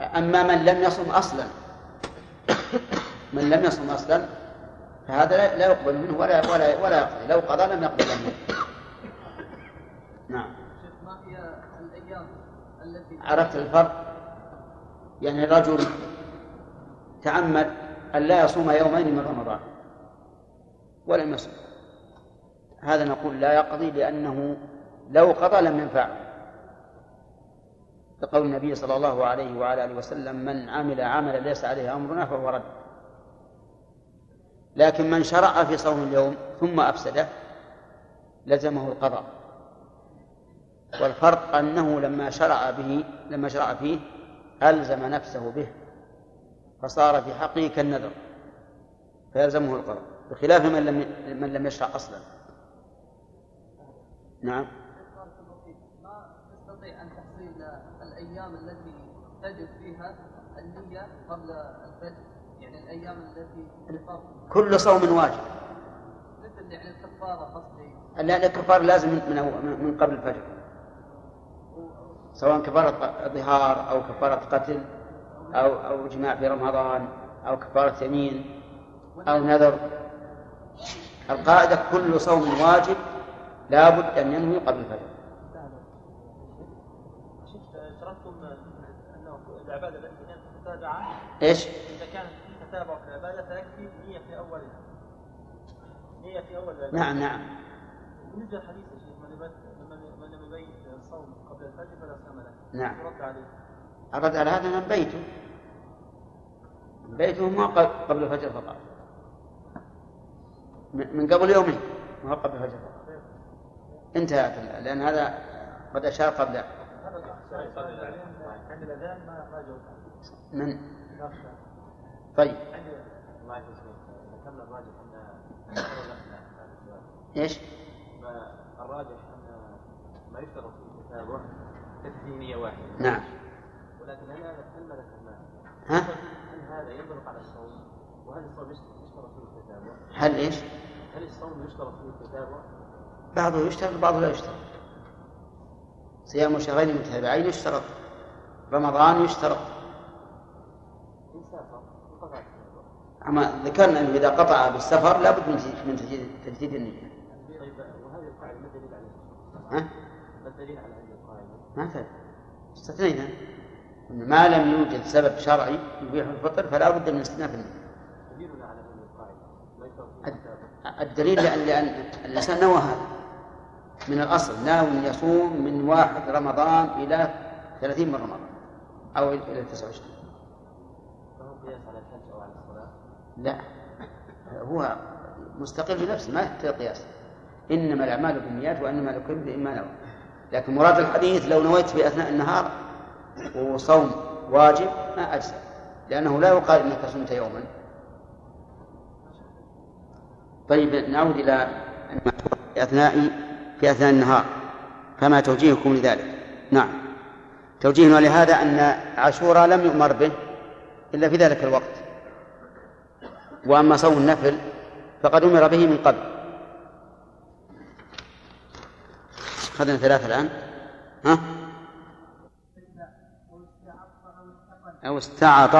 أما من لم يصم أصلا من لم يصم أصلا فهذا لا يقبل منه ولا ولا ولا يقضي لو قضى لم يقبل منه. نعم. ما هي الأيام التي عرفت الفرق؟ يعني رجل تعمد أن لا يصوم يومين من رمضان ولم يصوم. هذا نقول لا يقضي لأنه لو قضى لم ينفعه لقول النبي صلى الله عليه وعلى آله وسلم من عمل عملا ليس عليه أمرنا فهو رد. لكن من شرع في صوم اليوم ثم أفسده لزمه القضاء. والفرق أنه لما شرع به لما شرع فيه ألزم نفسه به فصار في حقه كالنذر فيلزمه القضاء بخلاف من لم من لم يشرع أصلا. نعم. الأيام التي تجد فيها النية قبل الفجر يعني التي كل صوم واجب. مثل يعني الكفارة قصدي. لا الكفارة لازم من من قبل الفجر. سواء كفارة ظهار أو كفارة قتل أو أو جماع في رمضان أو كفارة يمين أو نذر القاعدة كل صوم واجب لا بد أن ينوي قبل الفجر. أنه العبادة التي تتابع إيش؟ تتابع في العبادة فيكفي نية في أولها نية في أول العبادة نعم نعم. بالنسبة للحديث يا شيخ من لم يبيت الصوم قبل الفجر فلا صيام له. نعم. يرد عليه. الرد على هذا من بيته. بيته ما قبل الفجر فقط. من قبل يومين ما قبل الفجر فقط. انتهى لأن هذا قد أشار قبل. من؟ طيب إيش؟ الراجح ان ما يشترط في التتابع تكفي واحدة نعم ولكن هل هذا هل ماذا ها؟ هل هذا ينطبق على الصوم؟ وهل الصوم يشترط فيه التتابع؟ هل إيش؟ هل الصوم يشترط فيه التتابع؟ بعضه يشترط وبعضه لا يشترط صيام شهرين متتابعين يشترط رمضان يشترط أما ذكرنا أنه إذا قطع بالسفر لابد من تجديد تجديد النية. طيب وهذه القاعدة ما الدليل عليها؟ ها؟ ما الدليل على هذه القاعدة؟ ما في استثنينا أن ما لم يوجد سبب شرعي يبيح الفطر فلا بد من استثناء النية. دليلنا على هذه القاعدة الدليل لأن, لأن الإنسان نوى هذا من الأصل ناوي يصوم من واحد رمضان إلى ثلاثين من رمضان أو إلى تسعة وعشرين لا. هو مستقل بنفسه ما يحتاج قياس. إنما الأعمال بالنيات وإنما لكل امرئ ما نوى. لكن مراد الحديث لو نويت في اثناء النهار وصوم واجب ما أجزأ لأنه لا يقال إنك صمت يوما. طيب نعود إلى في أثناء في أثناء النهار. فما توجيهكم لذلك؟ نعم. توجيهنا لهذا أن عاشوراء لم يؤمر به إلا في ذلك الوقت. وأما صوم النفل فقد أمر به من قبل. أخذنا ثلاثة الآن. ها؟ أو استعط.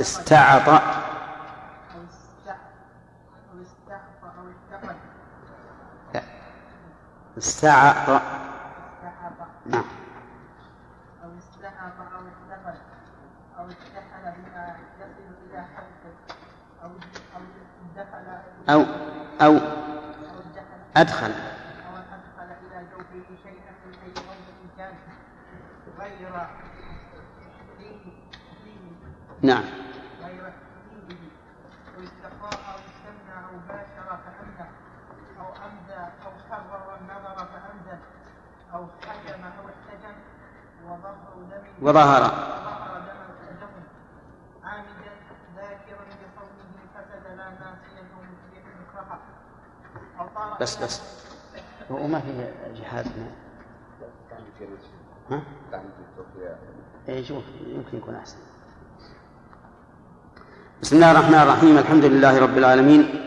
استعط. استعط. نعم أو استعط أو استفل أو استحل بما أو أو أدخل. أو أدخل إلى جوفه شيئا من أي موضع كان غير نعم غير حديده واستقاء أو استمنع أو باشر فأمنع أو أمدى أو كرر النظر فأمدى أو حكم أو احتجم وظهر دم وظهر دم عامدا ذاكرا بصومه فسد لا ناسيا مكرها بس بس. وما في جهاد ها؟ اي شوف يمكن يكون أحسن. بسم الله الرحمن الرحيم. الحمد لله رب العالمين.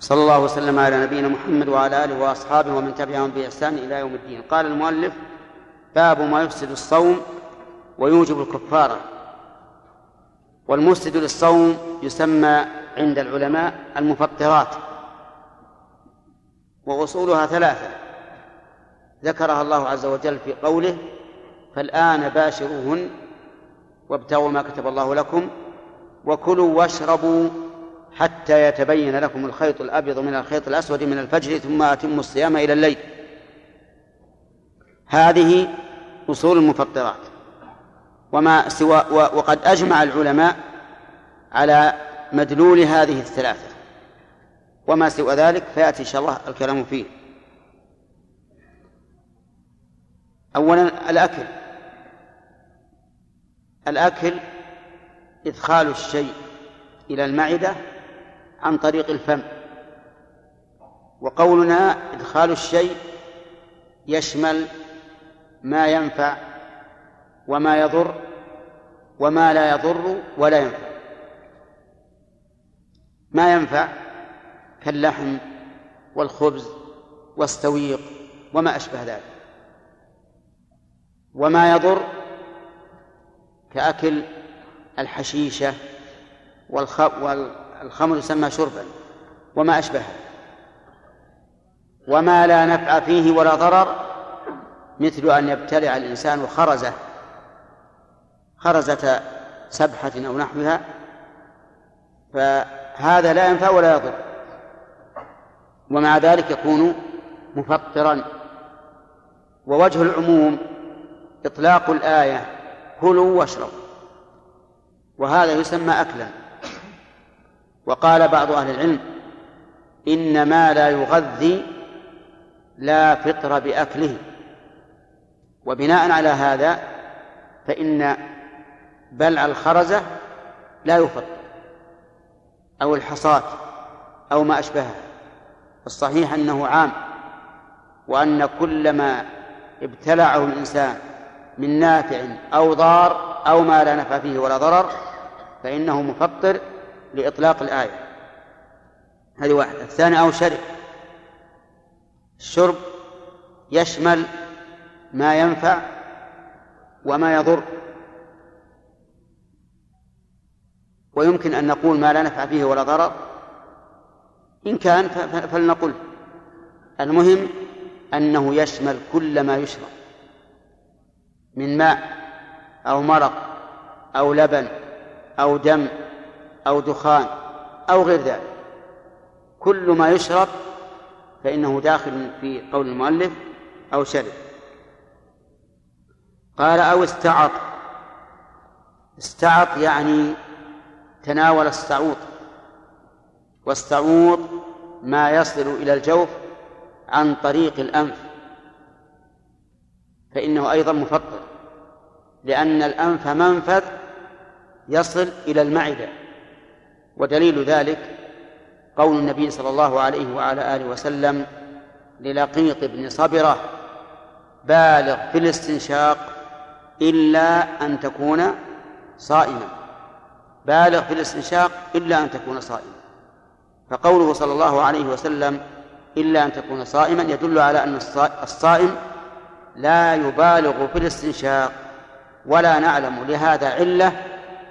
صلى الله وسلم على نبينا محمد وعلى آله وأصحابه ومن تبعهم بإحسان إلى يوم الدين. قال المؤلف باب ما يفسد الصوم ويوجب الكفاره والمفسد للصوم يسمى عند العلماء المفطرات. وأصولها ثلاثة. ذكرها الله عز وجل في قوله فالآن باشروهن وابتغوا ما كتب الله لكم وكلوا واشربوا حتى يتبين لكم الخيط الأبيض من الخيط الأسود من الفجر ثم أتموا الصيام إلى الليل. هذه أصول المفطرات. وما سوى وقد أجمع العلماء على مدلول هذه الثلاثة. وما سوى ذلك فيأتي إن شاء الله الكلام فيه. أولا الأكل. الأكل إدخال الشيء إلى المعدة عن طريق الفم. وقولنا إدخال الشيء يشمل ما ينفع وما يضر وما لا يضر ولا ينفع. ما ينفع؟ كاللحم والخبز والسويق وما أشبه ذلك. وما يضر كأكل الحشيشة والخمر يسمى شربا وما أشبهه. وما لا نفع فيه ولا ضرر مثل أن يبتلع الإنسان خرزة خرزة سبحة أو نحوها فهذا لا ينفع ولا يضر. ومع ذلك يكون مفطرا. ووجه العموم إطلاق الآية كلوا واشربوا وهذا يسمى أكلا. وقال بعض أهل العلم إن ما لا يغذي لا فطر بأكله وبناء على هذا فإن بلع الخرزة لا يفطر أو الحصاة أو ما أشبهه. الصحيح أنه عام وأن كل ما ابتلعه الإنسان من نافع أو ضار أو ما لا نفع فيه ولا ضرر فإنه مفطر لإطلاق الآية. هذه واحدة. الثانية أو شرب. الشرب يشمل ما ينفع وما يضر. ويمكن أن نقول ما لا نفع فيه ولا ضرر. إن كان فلنقل. المهم أنه يشمل كل ما يشرب. من ماء أو مرق أو لبن أو دم أو دخان أو غير ذلك. كل ما يشرب فإنه داخل في قول المؤلف أو شرب. قال أو استعط. استعط يعني تناول الصعود والصعود ما يصل إلى الجوف عن طريق الأنف. فإنه أيضا مفطر لأن الأنف منفذ يصل إلى المعدة. ودليل ذلك قول النبي صلى الله عليه وعلى آله وسلم للقيط بن صبرة بالغ في الاستنشاق إلا أن تكون صائما. بالغ في الاستنشاق إلا أن تكون صائما. فقوله صلى الله عليه وسلم إلا أن تكون صائما يدل على أن الصائم لا يبالغ في الاستنشاق ولا نعلم لهذا علة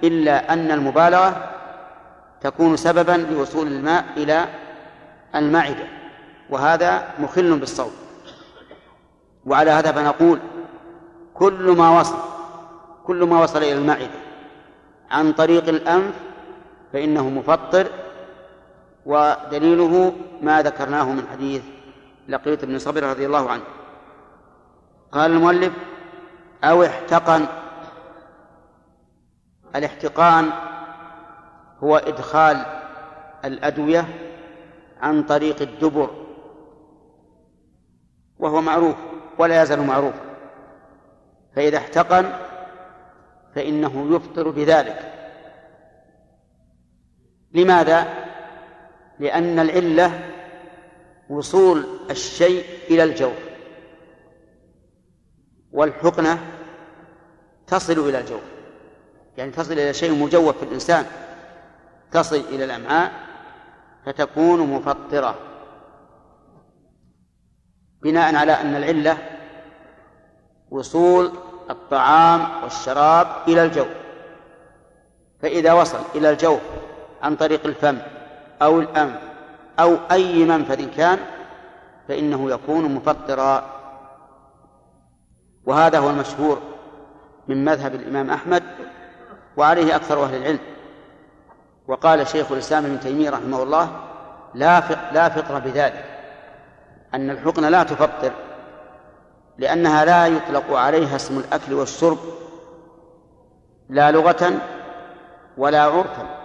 إلا أن المبالغة تكون سببا لوصول الماء إلى المعدة وهذا مخل بالصوم. وعلى هذا فنقول كل ما وصل كل ما وصل إلى المعدة عن طريق الأنف فإنه مفطر ودليله ما ذكرناه من حديث لقيط بن صبر رضي الله عنه. قال المؤلف أو احتقن. الاحتقان هو إدخال الأدوية عن طريق الدبر وهو معروف ولا يزال معروفا فإذا احتقن فإنه يفطر بذلك. لماذا؟ لأن العلة وصول الشيء إلى الجوف والحقنة تصل إلى الجوف. يعني تصل إلى شيء مجوف في الإنسان تصل إلى الأمعاء فتكون مفطرة. بناء على أن العلة وصول الطعام والشراب إلى الجوف. فإذا وصل إلى الجوف عن طريق الفم أو الأنف أو أي منفذ كان فإنه يكون مفطرا. وهذا هو المشهور من مذهب الإمام أحمد وعليه أكثر أهل العلم. وقال شيخ الإسلام ابن تيمية رحمه الله لا لا فطر بذلك. أن الحقن لا تفطر لأنها لا يطلق عليها اسم الأكل والشرب لا لغة ولا عرفا.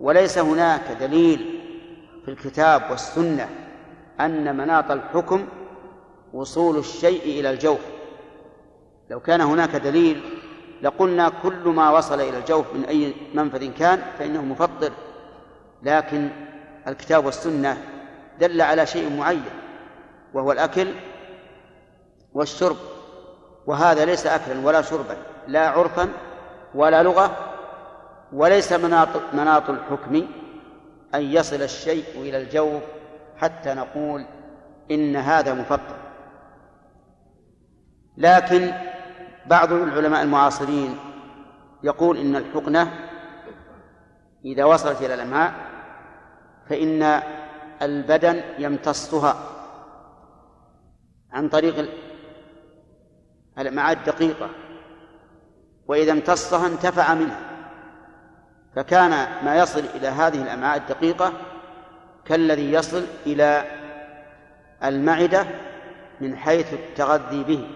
وليس هناك دليل في الكتاب والسنة أن مناط الحكم وصول الشيء إلى الجوف. لو كان هناك دليل لقلنا كل ما وصل إلى الجوف من أي منفذ كان فإنه مفطر. لكن الكتاب والسنة دل على شيء معين وهو الأكل والشرب. وهذا ليس أكلا ولا شربا لا عرفا ولا لغة وليس مناط مناط الحكم أن يصل الشيء إلى الجوف حتى نقول إن هذا مفطر. لكن بعض العلماء المعاصرين يقول إن الحقنة إذا وصلت إلى الأمعاء فإن البدن يمتصها عن طريق الأمعاء الدقيقة وإذا امتصها انتفع منها. فكان ما يصل إلى هذه الأمعاء الدقيقة كالذي يصل إلى المعدة من حيث التغذي به.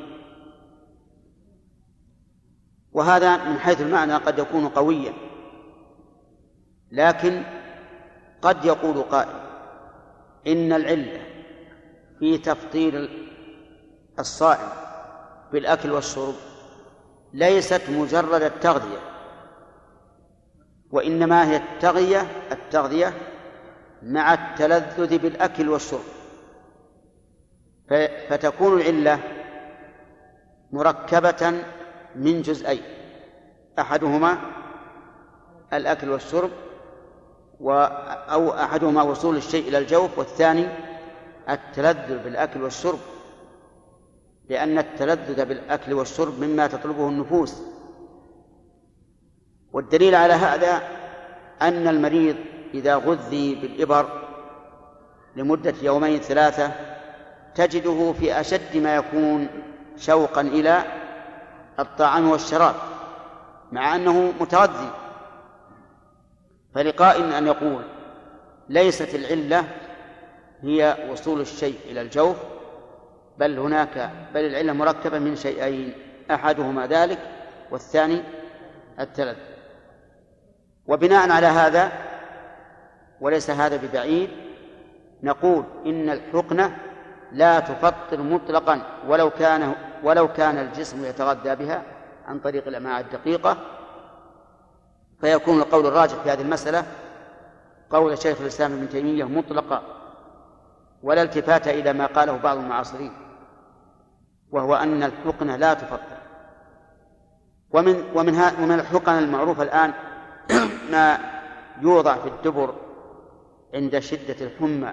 وهذا من حيث المعنى قد يكون قويا لكن قد يقول قائل إن العلة في تفطير الصائم بالأكل والشرب ليست مجرد التغذية وإنما هي التغذية التغذية مع التلذذ بالأكل والشرب. فتكون العلة مركبة من جزئين. أحدهما الأكل والشرب و أو أحدهما وصول الشيء إلى الجوف والثاني التلذذ بالأكل والشرب لأن التلذذ بالأكل والشرب مما تطلبه النفوس. والدليل على هذا أن المريض إذا غذي بالإبر لمدة يومين ثلاثة تجده في أشد ما يكون شوقا إلى الطعام والشراب مع أنه متغذي. فلقائل أن يقول ليست العلة هي وصول الشيء إلى الجوف بل هناك بل العلة مركبة من شيئين أحدهما ذلك والثاني التلذ وبناء على هذا وليس هذا ببعيد نقول إن الحقنة لا تفطر مطلقا ولو كان ولو كان الجسم يتغذى بها عن طريق الأمعاء الدقيقة. فيكون القول الراجح في هذه المسألة قول شيخ الإسلام ابن تيمية مطلقا ولا التفات إلى ما قاله بعض المعاصرين وهو أن الحقنة لا تفطر. ومن ومن ومن الحقن المعروفة الآن ما يوضع في الدبر عند شدة الحمى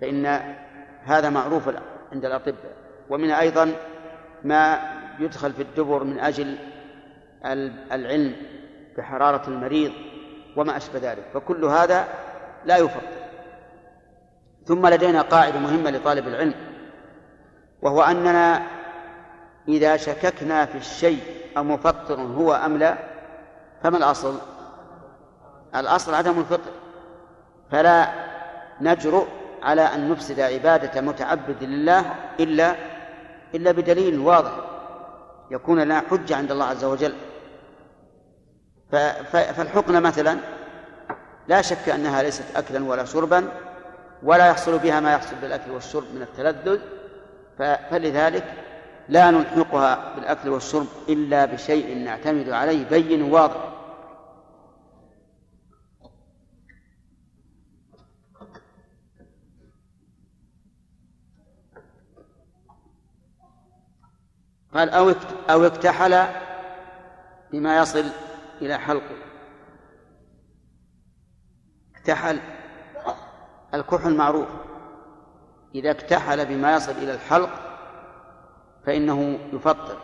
فإن هذا معروف عند الأطباء. ومن أيضا ما يدخل في الدبر من أجل العلم بحرارة المريض وما أشبه ذلك. فكل هذا لا يفطر ثم لدينا قاعدة مهمة لطالب العلم وهو أننا إذا شككنا في الشيء أمفطر هو أم لا؟ فما الأصل؟ الأصل عدم الفطر. فلا نجرؤ على أن نفسد عبادة متعبد لله إلا إلا بدليل واضح. يكون لنا حجة عند الله عز وجل. فالحقنة مثلا لا شك أنها ليست أكلا ولا شربا ولا يحصل بها ما يحصل بالأكل والشرب من التلذذ. فلذلك لا نلحقها بالأكل والشرب إلا بشيء نعتمد عليه بين واضح. قال أو أو اكتحل بما يصل إلى حلقه. اكتحل الكحل معروف. إذا اكتحل بما يصل إلى الحلق فإنه يفطر.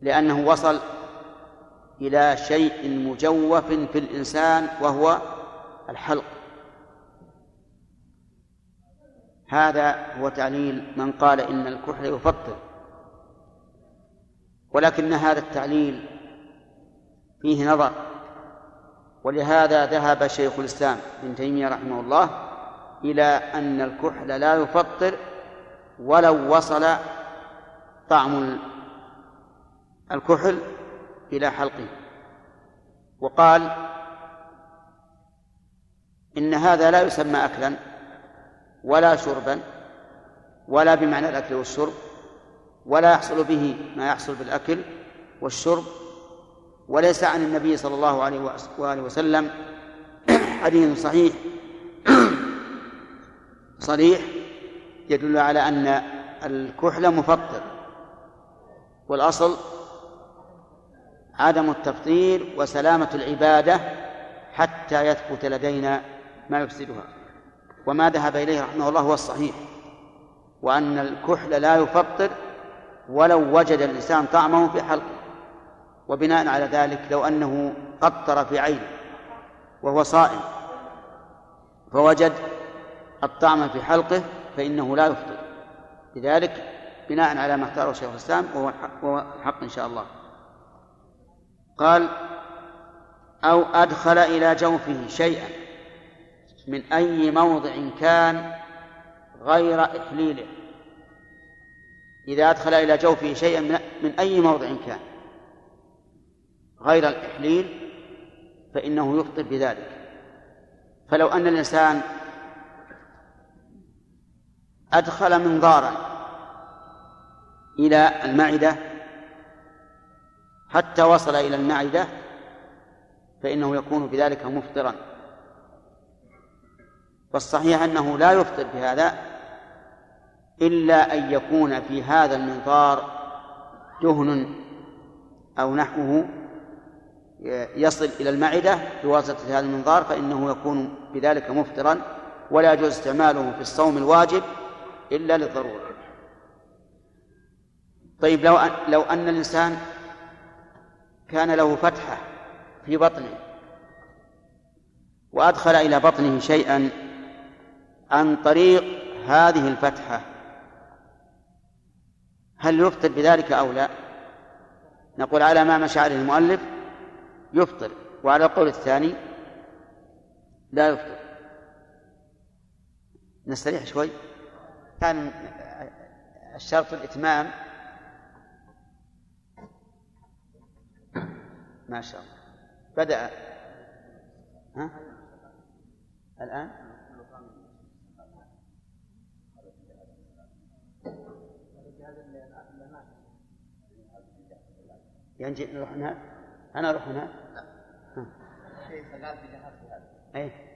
لأنه وصل إلى شيء مجوف في الإنسان وهو الحلق. هذا هو تعليل من قال إن الكحل يفطر. ولكن هذا التعليل فيه نظر. ولهذا ذهب شيخ الإسلام ابن تيمية رحمه الله إلى أن الكحل لا يفطر ولو وصل طعم الكحل إلى حلقه. وقال إن هذا لا يسمى أكلا ولا شربا ولا بمعنى الأكل والشرب ولا يحصل به ما يحصل بالأكل والشرب وليس عن النبي صلى الله عليه وآله وسلم. حديث صحيح. صريح يدل على أن الكحل مفطر والأصل عدم التفطير وسلامة العبادة حتى يثبت لدينا ما يفسدها. وما ذهب إليه رحمه الله هو الصحيح وأن الكحل لا يفطر ولو وجد الإنسان طعمه في حلقه. وبناء على ذلك لو أنه قطر في عينه وهو صائم فوجد الطعم في حلقه فإنه لا يفطر. لذلك بناء على ما اختاره شيخ الإسلام وهو حق إن شاء الله. قال أو أدخل إلى جوفه شيئا من أي موضع كان غير إحليله. إذا أدخل إلى جوفه شيئا من أي موضع كان غير الإحليل فإنه يفطر بذلك. فلو أن الإنسان أدخل منظارا إلى المعدة. حتى وصل إلى المعدة فإنه يكون بذلك مفطرا. والصحيح أنه لا يفطر بهذا إلا أن يكون في هذا المنظار دهن أو نحوه يصل إلى المعدة بواسطة هذا المنظار فإنه يكون بذلك مفطرا. ولا يجوز استعماله في الصوم الواجب إلا للضرورة. طيب لو أن لو أن الإنسان كان له فتحة في بطنه وأدخل إلى بطنه شيئا عن طريق هذه الفتحة هل يفطر بذلك أو لا؟ نقول على ما عليه المؤلف يفطر وعلى القول الثاني لا يفطر. نستريح شوي. كان الشرط الإتمام. ما شاء الله. بدأ. ها؟ الآن؟ يعني نروح هناك؟ أنا أروح هناك؟ شيء ثلاث جهات في هذا. أي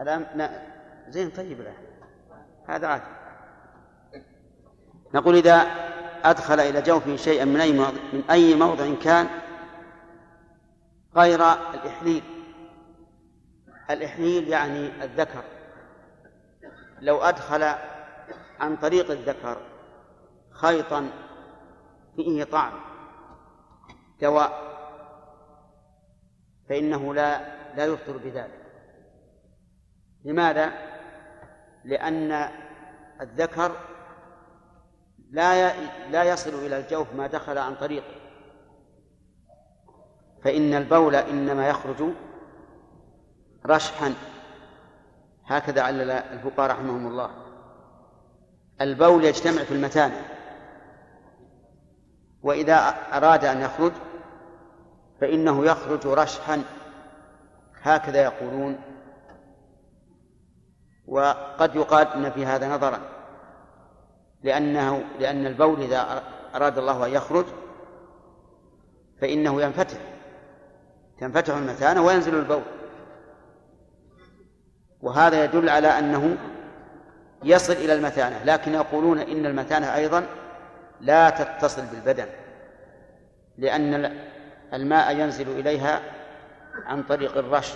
الآن لا زين طيب الآن. هذا عادي. نقول إذا أدخل إلى جوفه شيئا من أي موضع من أي موضع كان غير الإحليل. الإحليل يعني الذكر. لو أدخل عن طريق الذكر خيطا فيه طعم دواء فإنه لا لا يفطر بذلك. لماذا؟ لأن الذكر لا لا يصل إلى الجوف ما دخل عن طريقه. فإن البول إنما يخرج رشحا. هكذا علل الفقهاء رحمهم الله. البول يجتمع في المثانة وإذا أراد أن يخرج فإنه يخرج رشحا. هكذا يقولون وقد يقال إن في هذا نظرا. لأنه لأن البول إذا أراد الله أن يخرج فإنه ينفتح. تنفتح المثانة وينزل البول. وهذا يدل على أنه يصل إلى المثانة. لكن يقولون إن المثانة أيضا لا تتصل بالبدن. لأن الماء ينزل إليها عن طريق الرش.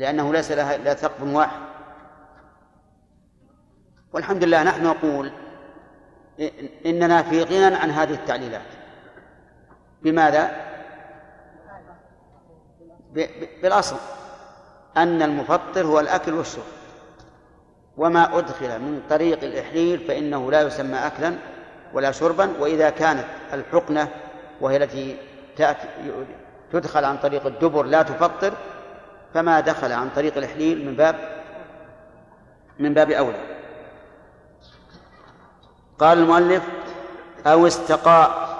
لأنه ليس لها إلا ثقب واحد. والحمد لله نحن نقول إننا في غنى عن هذه التعليلات. بماذا؟ بالأصل أن المفطر هو الأكل والشرب. وما أدخل من طريق الإحليل فإنه لا يسمى أكلا ولا شربا وإذا كانت الحقنة وهي التي تأتي تدخل عن طريق الدبر لا تفطر فما دخل عن طريق الإحليل من باب من باب أولى. قال المؤلف أو استقاء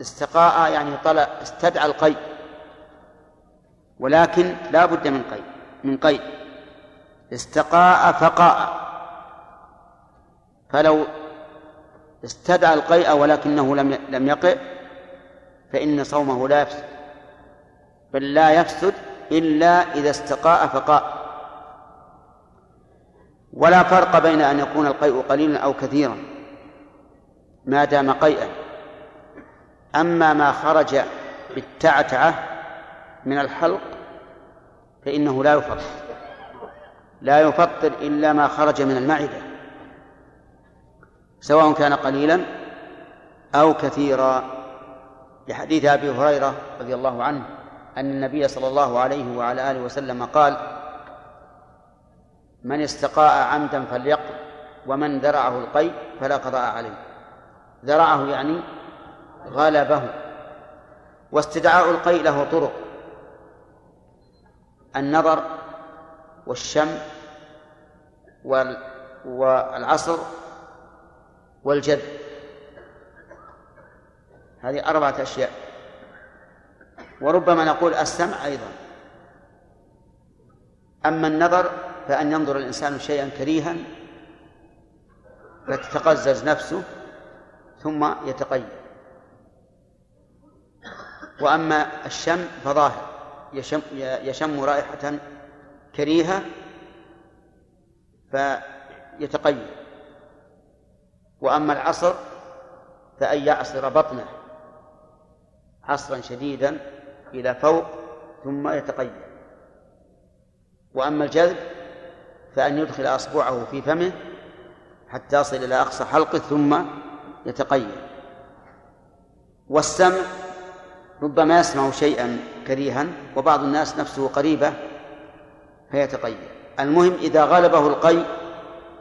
استقاء يعني طلع استدعى القيء ولكن لا بد من قيء من قيء استقاء فقاء. فلو استدعى القيء ولكنه لم لم يقع فإن صومه لا يفسد بل لا يفسد إلا إذا استقاء فقاء. ولا فرق بين أن يكون القيء قليلا أو كثيرا ما دام قيئا. أما ما خرج بالتعتعة من الحلق فإنه لا يفطر لا يفطر إلا ما خرج من المعدة سواء كان قليلا أو كثيرا. لحديث أبي هريرة رضي الله عنه أن النبي صلى الله عليه وعلى آله وسلم قال من استقاء عمدا فليقل ومن ذرعه القيء فلا قضاء عليه. ذرعه يعني غلبه واستدعاء القيء له طرق النظر والشم والعصر والجذب. هذه أربعة أشياء. وربما نقول السمع أيضا. أما النظر فأن ينظر الإنسان شيئا كريها فتتقزز نفسه ثم يتقيد. وأما الشم فظاهر يشم, يشم رائحة كريهة فيتقيد. وأما العصر فأن يعصر بطنه عصرا شديدا إلى فوق ثم يتقيد وأما الجذب فأن يدخل أصبعه في فمه حتى يصل إلى أقصى حلقه ثم يتقيد والسمع ربما يسمع شيئا كريها وبعض الناس نفسه قريبة فيتقيد المهم إذا غلبه القي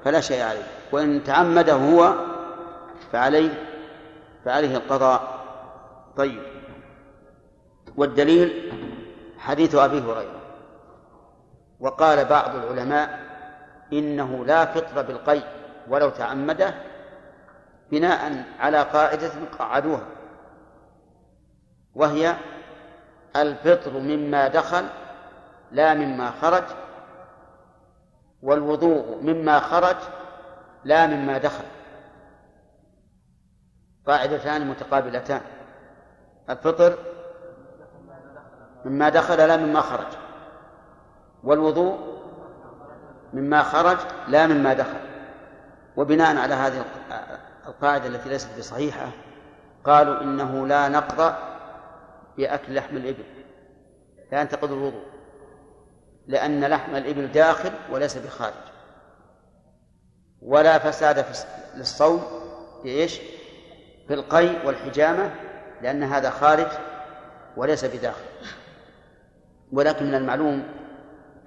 فلا شيء عليه وإن تعمده هو فعليه فعليه القضاء. طيب. والدليل حديث أبي هريرة. وقال بعض العلماء إنه لا فطر بالقي ولو تعمده بناء على قاعدة قعدوها وهي الفطر مما دخل لا مما خرج والوضوء مما خرج لا مما دخل. قاعدتان متقابلتان الفطر مما دخل لا مما خرج. والوضوء مما خرج لا مما دخل. وبناء على هذه القاعدة التي ليست بصحيحة قالوا إنه لا نقض بأكل لحم الإبل لا ينتقض الوضوء لأن لحم الإبل داخل وليس بخارج. ولا فساد في للصوم بإيش؟ في القي والحجامة لأن هذا خارج وليس بداخل. ولكن من المعلوم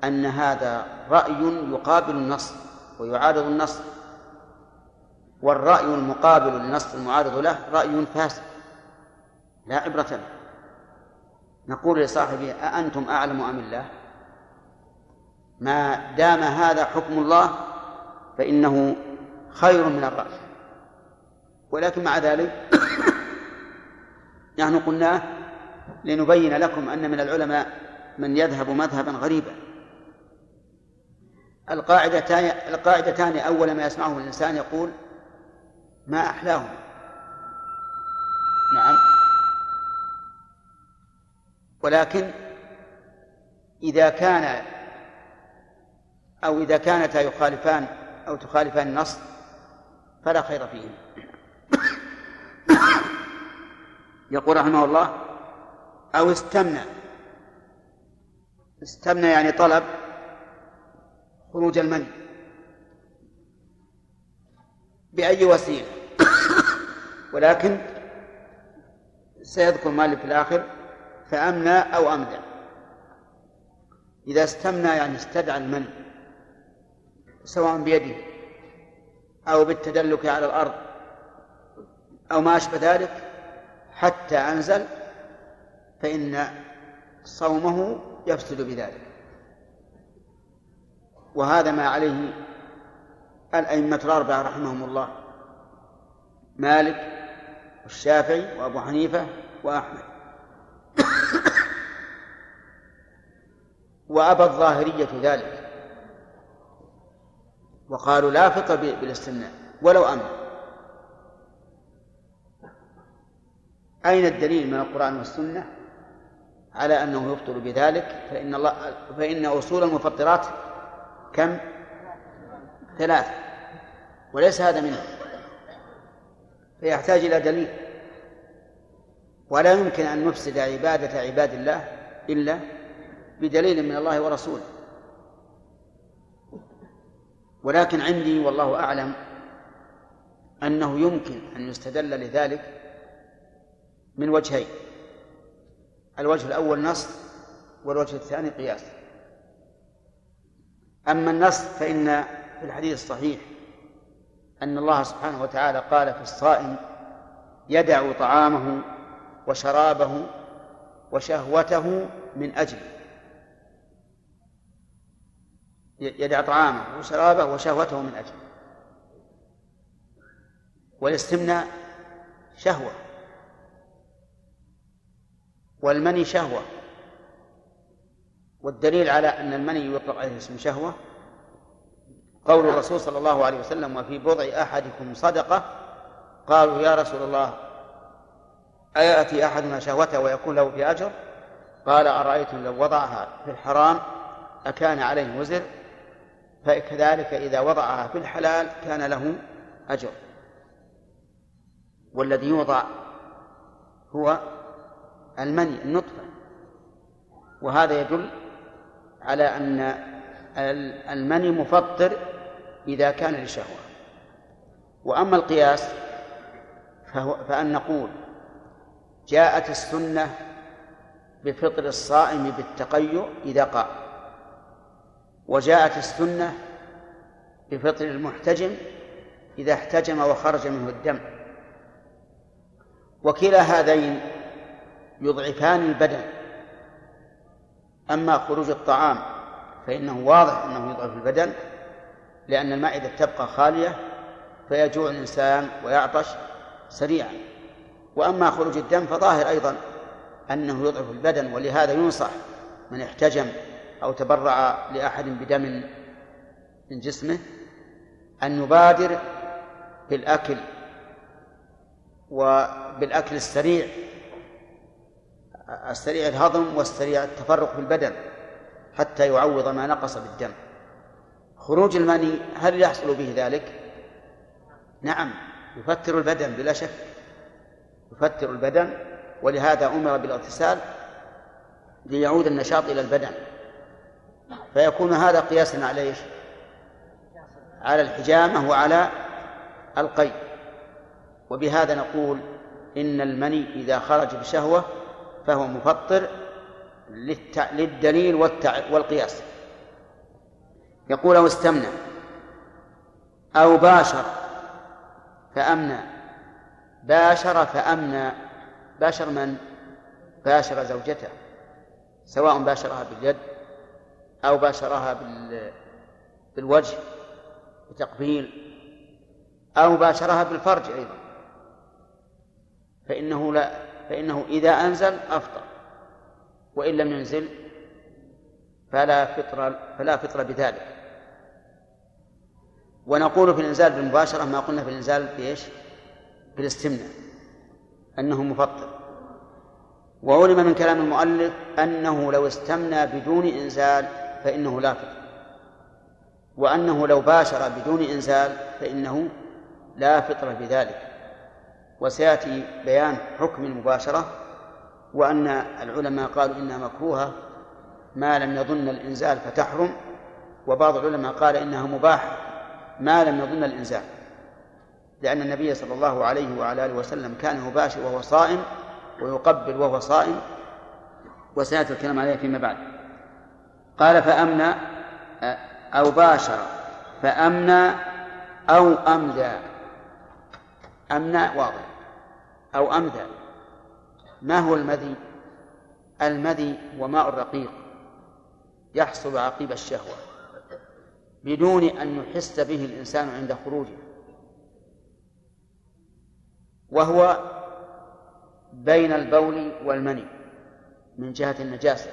أن هذا رأي يقابل النص ويعارض النص والرأي المقابل للنص المعارض له رأي فاسد لا عبرة له. نقول لصاحبه أأنتم أعلم أم الله؟ ما دام هذا حكم الله فإنه خير من الرأي. ولكن مع ذلك نحن قلناه لنبين لكم أن من العلماء من يذهب مذهبا غريبا. القاعدتان القاعدتان أول ما يسمعه الإنسان يقول ما أحلاهما نعم. ولكن إذا كان أو إذا كانتا يخالفان أو تخالفان النص فلا خير فيهما يقول رحمه الله أو استمنى استمنى يعني طلب خروج المني. بأي وسيلة؟ ولكن سيذكر مالك في الآخر فأمنى أو أمدى إذا استمنى يعني استدعى المني سواء بيده أو بالتدلك على الأرض أو ما أشبه ذلك حتى أنزل فإن صومه يفسد بذلك. وهذا ما عليه الأئمة الأربعة رحمهم الله مالك والشافعي وأبو حنيفة وأحمد. وأبى الظاهرية ذلك. وقالوا لا فطر بالاستمناء ولو أمر أين الدليل من القرآن والسنة؟ على أنه يفطر بذلك فإن الله فإن أصول المفطرات كم؟ ثلاثة وليس هذا منه فيحتاج إلى دليل. ولا يمكن أن نفسد عبادة عباد الله إلا بدليل من الله ورسوله. ولكن عندي والله أعلم أنه يمكن أن يستدل لذلك من وجهين. الوجه الأول نص والوجه الثاني قياس. أما النص فإن في الحديث الصحيح أن الله سبحانه وتعالى قال في الصائم يدع طعامه وشرابه وشهوته من أجله يدع طعامه وشرابه وشهوته من أجله والاستمناء شهوة. والمني شهوة. والدليل على أن المني يطلق عليه اسم شهوة قول الرسول صلى الله عليه وسلم وفي بضع أحدكم صدقة؟ قالوا يا رسول الله أيأتي أحدنا شهوته ويكون له في أجر قال أرأيتم لو وضعها في الحرام أكان عليه وزر فكذلك إذا وضعها في الحلال كان له أجر. والذي يوضع هو المني النطفة. وهذا يدل على أن المني مفطر إذا كان لشهوة. وأما القياس فهو فأن نقول جاءت السنة بفطر الصائم بالتقيؤ إذا قام. وجاءت السنة بفطر المحتجم إذا احتجم وخرج منه الدم. وكلا هذين يضعفان البدن. أما خروج الطعام فإنه واضح أنه يضعف البدن لأن المعدة تبقى خالية فيجوع الإنسان ويعطش سريعا. وأما خروج الدم فظاهر أيضا أنه يضعف البدن ولهذا ينصح من احتجم أو تبرع لأحد بدم من جسمه أن يبادر بالأكل وبالأكل السريع السريع الهضم والسريع التفرق في البدن حتى يعوض ما نقص بالدم خروج المني هل يحصل به ذلك؟ نعم يفتر البدن بلا شك يفتر البدن ولهذا أمر بالاغتسال ليعود النشاط إلى البدن فيكون هذا قياسا على إيش؟ على الحجامة وعلى القي وبهذا نقول إن المني إذا خرج بشهوة فهو مفطر للدليل والقياس. يقول أو استمنى أو باشر فأمنى. باشر فأمنى. باشر من؟ باشر زوجته سواء باشرها باليد أو باشرها بالوجه بتقبيل أو باشرها بالفرج أيضا. فإنه لا فإنه إذا أنزل أفطر وإن لم ينزل فلا فطر فلا فطر بذلك. ونقول في الإنزال بالمباشرة ما قلنا في الإنزال بإيش؟ بالاستمناء أنه مفطر. وعلم من كلام المؤلف أنه لو استمنى بدون إنزال فإنه لا فطر. وأنه لو باشر بدون إنزال فإنه لا فطر بذلك. وسيأتي بيان حكم المباشرة وأن العلماء قالوا إنها مكروهة ما لم يظن الإنزال فتحرم وبعض العلماء قال إنها مباحة ما لم يظن الإنزال. لأن النبي صلى الله عليه وعلى آله وسلم كان يباشر وهو صائم ويقبل وهو صائم وسيأتي الكلام عليه فيما بعد. قال فأمنى أو باشر فأمنى أو أمدى أمنى واضح. أو أمدى ما هو المذي؟ المذي وماء الرقيق يحصل عقيب الشهوة بدون أن يحس به الإنسان عند خروجه. وهو بين البول والمني من جهة النجاسة.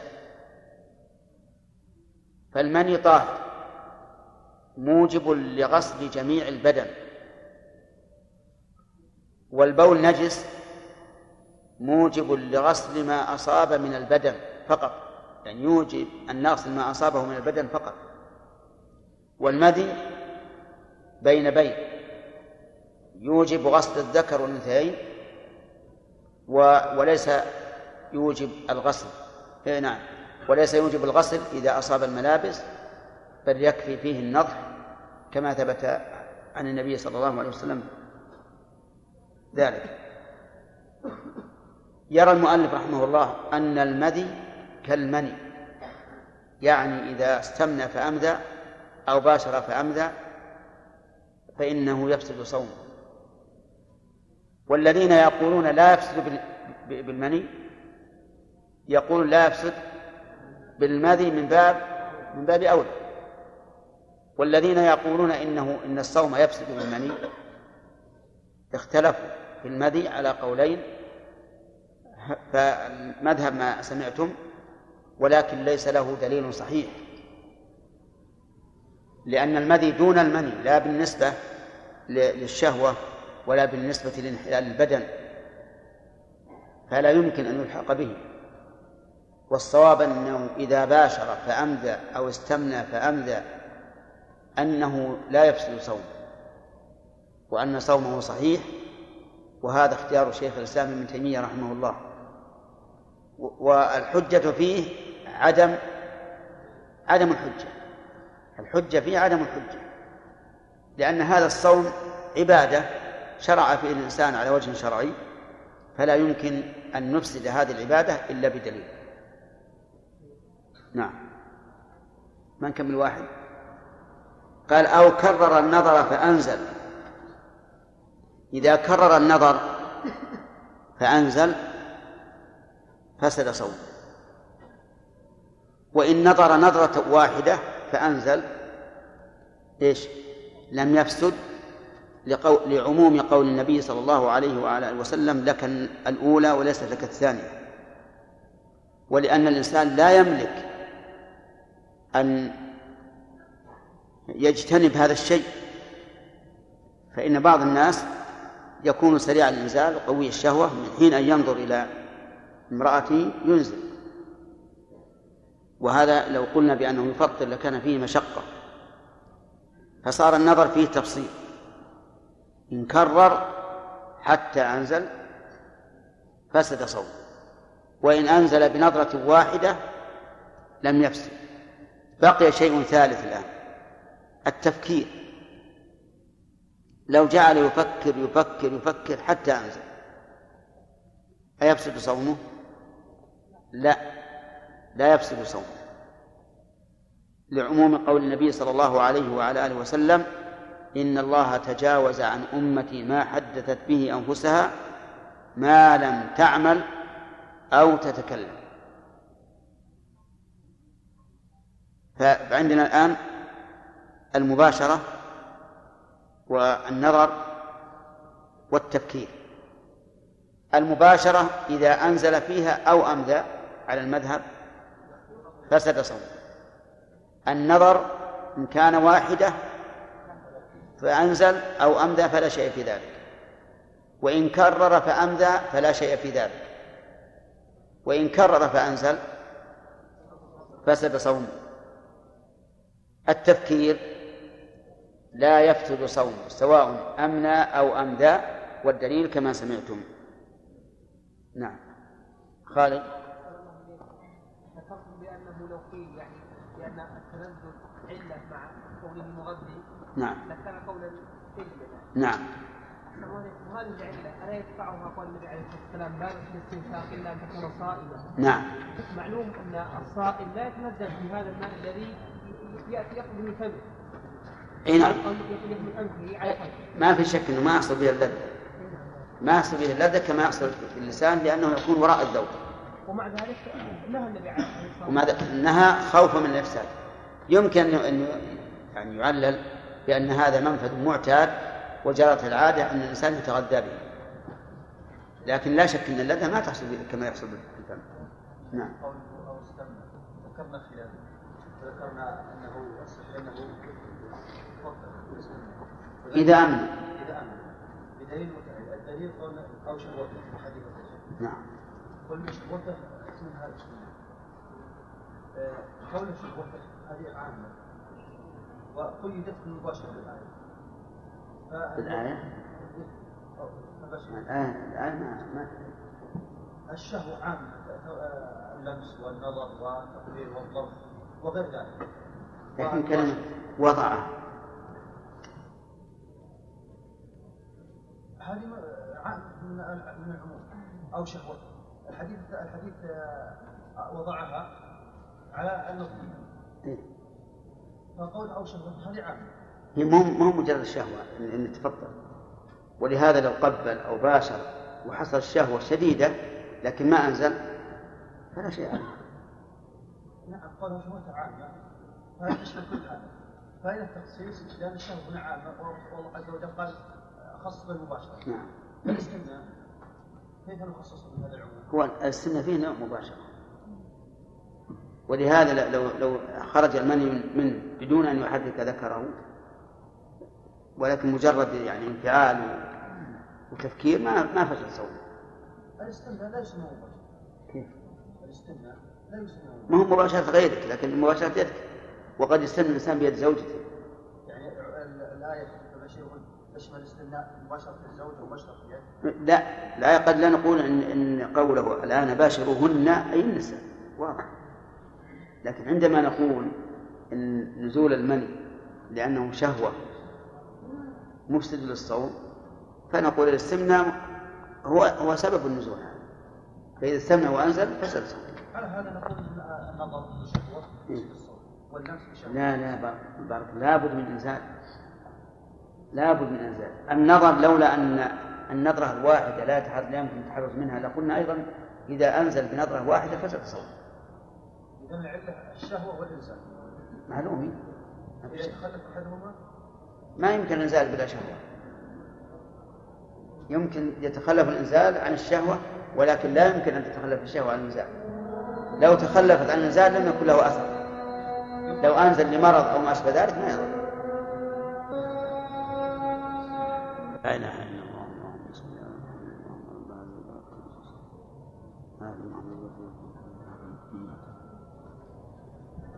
فالمني طاهر موجب لغسل جميع البدن. والبول نجس موجب لغسل ما أصاب من البدن فقط. يعني يوجب أن نغسل ما أصابه من البدن فقط. والمذي بين بين. يوجب غسل الذكر والأنثيين وليس يوجب الغسل. إيه نعم. وليس يوجب الغسل إذا أصاب الملابس بل يكفي فيه النضح كما ثبت عن النبي صلى الله عليه وسلم ذلك. يرى المؤلف رحمه الله أن المذي كالمني يعني إذا استمنى فأمذى أو باشر فأمذى فإنه يفسد صومه. والذين يقولون لا يفسد بالمني يقول لا يفسد بالمذي من باب من باب أولى والذين يقولون إنه إن الصوم يفسد بالمني اختلفوا. في المذي على قولين. فمذهب ما سمعتم ولكن ليس له دليل صحيح. لأن المذي دون المني لا بالنسبة للشهوة ولا بالنسبة لانحلال البدن. فلا يمكن أن يلحق به. والصواب أنه إذا باشر فأمذى أو استمنى فأمذى أنه لا يفسد صومه وأن صومه صحيح وهذا اختيار شيخ الإسلام ابن تيمية رحمه الله. والحجة فيه عدم عدم الحجة. الحجة فيه عدم الحجة. لأن هذا الصوم عبادة شرع فيه الإنسان على وجه شرعي فلا يمكن أن نفسد هذه العبادة إلا بدليل. نعم. ما نكمل واحد. قال أو كرر النظر فأنزل. إذا كرر النظر فأنزل فسد صومه وإن نظر نظرة واحدة فأنزل إيش؟ لم يفسد لقو... لعموم قول النبي صلى الله عليه وعلى آله وسلم لك الأولى وليست لك الثانية. ولأن الإنسان لا يملك أن يجتنب هذا الشيء. فإن بعض الناس يكون سريع الإنزال قوي الشهوة من حين أن ينظر إلى امرأته ينزل. وهذا لو قلنا بأنه يفطر لكان فيه مشقة. فصار النظر فيه تفصيل. إن كرر حتى أنزل فسد صوم وإن أنزل بنظرة واحدة لم يفسد. بقي شيء ثالث الآن. التفكير. لو جعل يفكر يفكر يفكر حتى أنزل. أيفسد صومه؟ لا. لا يفسد صومه. لعموم قول النبي صلى الله عليه وعلى آله وسلم إن الله تجاوز عن أمتي ما حدثت به أنفسها ما لم تعمل أو تتكلم. فعندنا الآن المباشرة والنظر والتفكير المباشرة إذا أنزل فيها أو أمذى على المذهب فسد صومه النظر إن كان واحدة فأنزل أو أمذى فلا شيء في ذلك. وإن كرر فأمذى فلا شيء في ذلك. وإن كرر فأنزل فسد صومه التفكير لا يفسد صوم سواء أمنى أو أمدى والدليل كما سمعتم. نعم. خالد. ذكرتم بأنه لو قيل يعني بأن التلذذ علة مع قوله مغذي نعم. لكان قولا نعم. وهذه العلة ألا يدفعها قول النبي عليه الصلاة والسلام؟ لا الاستنشاق إلا أن تكون صائما نعم. معلوم أن الصائم لا يتنزل في هذا الماء الذي يأتي يخرج من فمه إي نعم. ما في شك إنه ما يحصل به اللذة. ما يحصل به اللذة كما يحصل في اللسان لأنه يكون وراء الذوق. ومع ذلك نهى النبي عليه الصلاه والسلام ومع ذلك نهى خوفا من الإفساد. يمكن أن يعني يعلل بأن هذا منفذ معتاد وجرت العادة أن الإنسان يتغذى به. لكن لا شك إن اللذة ما تحصل كما يحصل في الفم نعم ذكرنا خلاف ذكرنا أنه أنه إذا أمن. إذا أمن بدليل الدليل قول أو شهوته حديث نعم. قل شهوته من هذا قول شهوته هذه عامة. وقيدت مباشرة بالآية. بالآية؟ الآية الآية ما ما. الشهوة عامة اللمس والنظر والتقدير والضرب وغير ذلك. لكن كلمة وضعه. هذه من من العموم أو شهوته الحديث الحديث آه، وضعها على النظر إيه؟ فقول أو شهوته هذه عامه هي مو مو مجرد الشهوه ان تفضل. ولهذا لو قبل أو باشر وحصل الشهوه شديدة لكن ما أنزل فلا شيء عليه. نعم قول شهوته عامة. فهذا تشمل كل هذا. فإن التخصيص لأن الشهوة هنا عامة. والله عز وجل قال بالمباشرة نعم كيف نخصص بهذا العموم؟ هو الاستثناء فيه نوع مباشرة ولهذا لو لو خرج المني منه بدون أن يحرك ذكره ولكن مجرد يعني انفعال وتفكير ما ما فشل صوته. الاستثناء لا يسمى مباشرة. كيف؟ الاستثناء لا يسمى ما هو مباشرة غيرك لكن مباشرة يدك وقد يستلم الإنسان بيد زوجته. الزوج ومباشرة لا لا قد لا نقول إن, إن قوله الآن باشروهن أي النساء. واضح. لكن عندما نقول إن نزول المني لأنه شهوة مفسد للصوم فنقول الاستمناء هو هو سبب النزول. فإذا استمنى وأنزل فسد الصوم. على هذا نقول النظر إيه. بشهوة لا لا بارك لابد من إنزال لابد من إنزال النظر لولا أن النظرة الواحدة لا لا يمكن التحرز منها لقلنا أيضا إذا أنزل بنظرة واحدة فسد الصوم. إذا العلة الشهوة والإنزال. معلوم إذا تخلف أحدهما ما يمكن الإنزال بلا شهوة. يمكن يتخلف الإنزال عن الشهوة ولكن لا يمكن أن تتخلف الشهوة عن الإنزال. لو تخلفت عن الإنزال لم يكن له أثر. لو أنزل لمرض أو ما أشبه ذلك ما يضر. لا إله إلا الله اللهم صل على محمد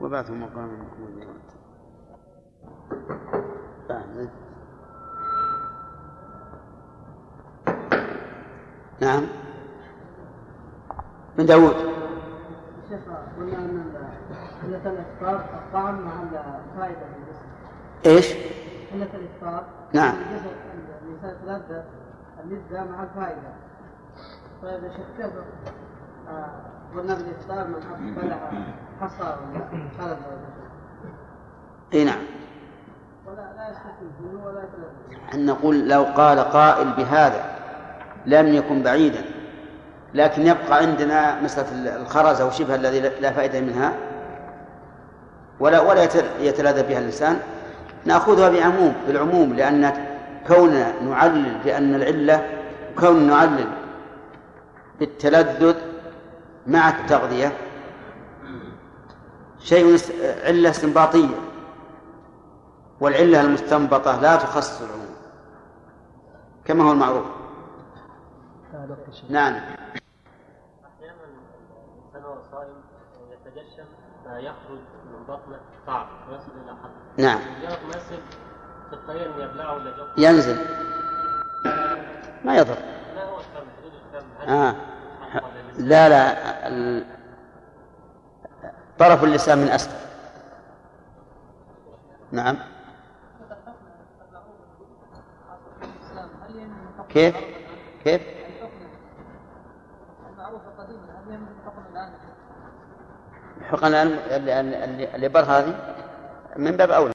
وبعثه مقام محمود نعم. من داود. شيخ قلنا إن علة الإفطار الطعم مع الفائدة في الجسم. إيش؟ علة الإفطار نعم. الإنسان يتلذذ اللذة مع الفائدة. طيب يا شيخ كيف؟ قلنا بالإفطار من بلع حصى ولا خلد إي نعم. ولا لا يستفيد ولا يتلذذ. أن نقول لو قال قائل بهذا لم يكن بعيدا لكن يبقى عندنا مسألة الخرز أو شبه الذي لا فائدة منها؟ ولا ولا يتلاذى بها الإنسان؟ نأخذها بعموم بالعموم لأن كوننا نعلل بأن العلة كون نعلل بالتلذذ مع التغذية شيء علة استنباطية والعلة المستنبطة لا تخصص العموم كما هو المعروف. نعم. أحيانا الإنسان وهو صائم يتجشم فيخرج من بطنه طعم ويصل إلى حد نعم. مجرد ما يصل ينزل. ما يضر. آه. لا لا. طرف اللسان من أسفل نعم. كيف؟ كيف؟ الحقن الآن اللي بر هذه من باب أولى.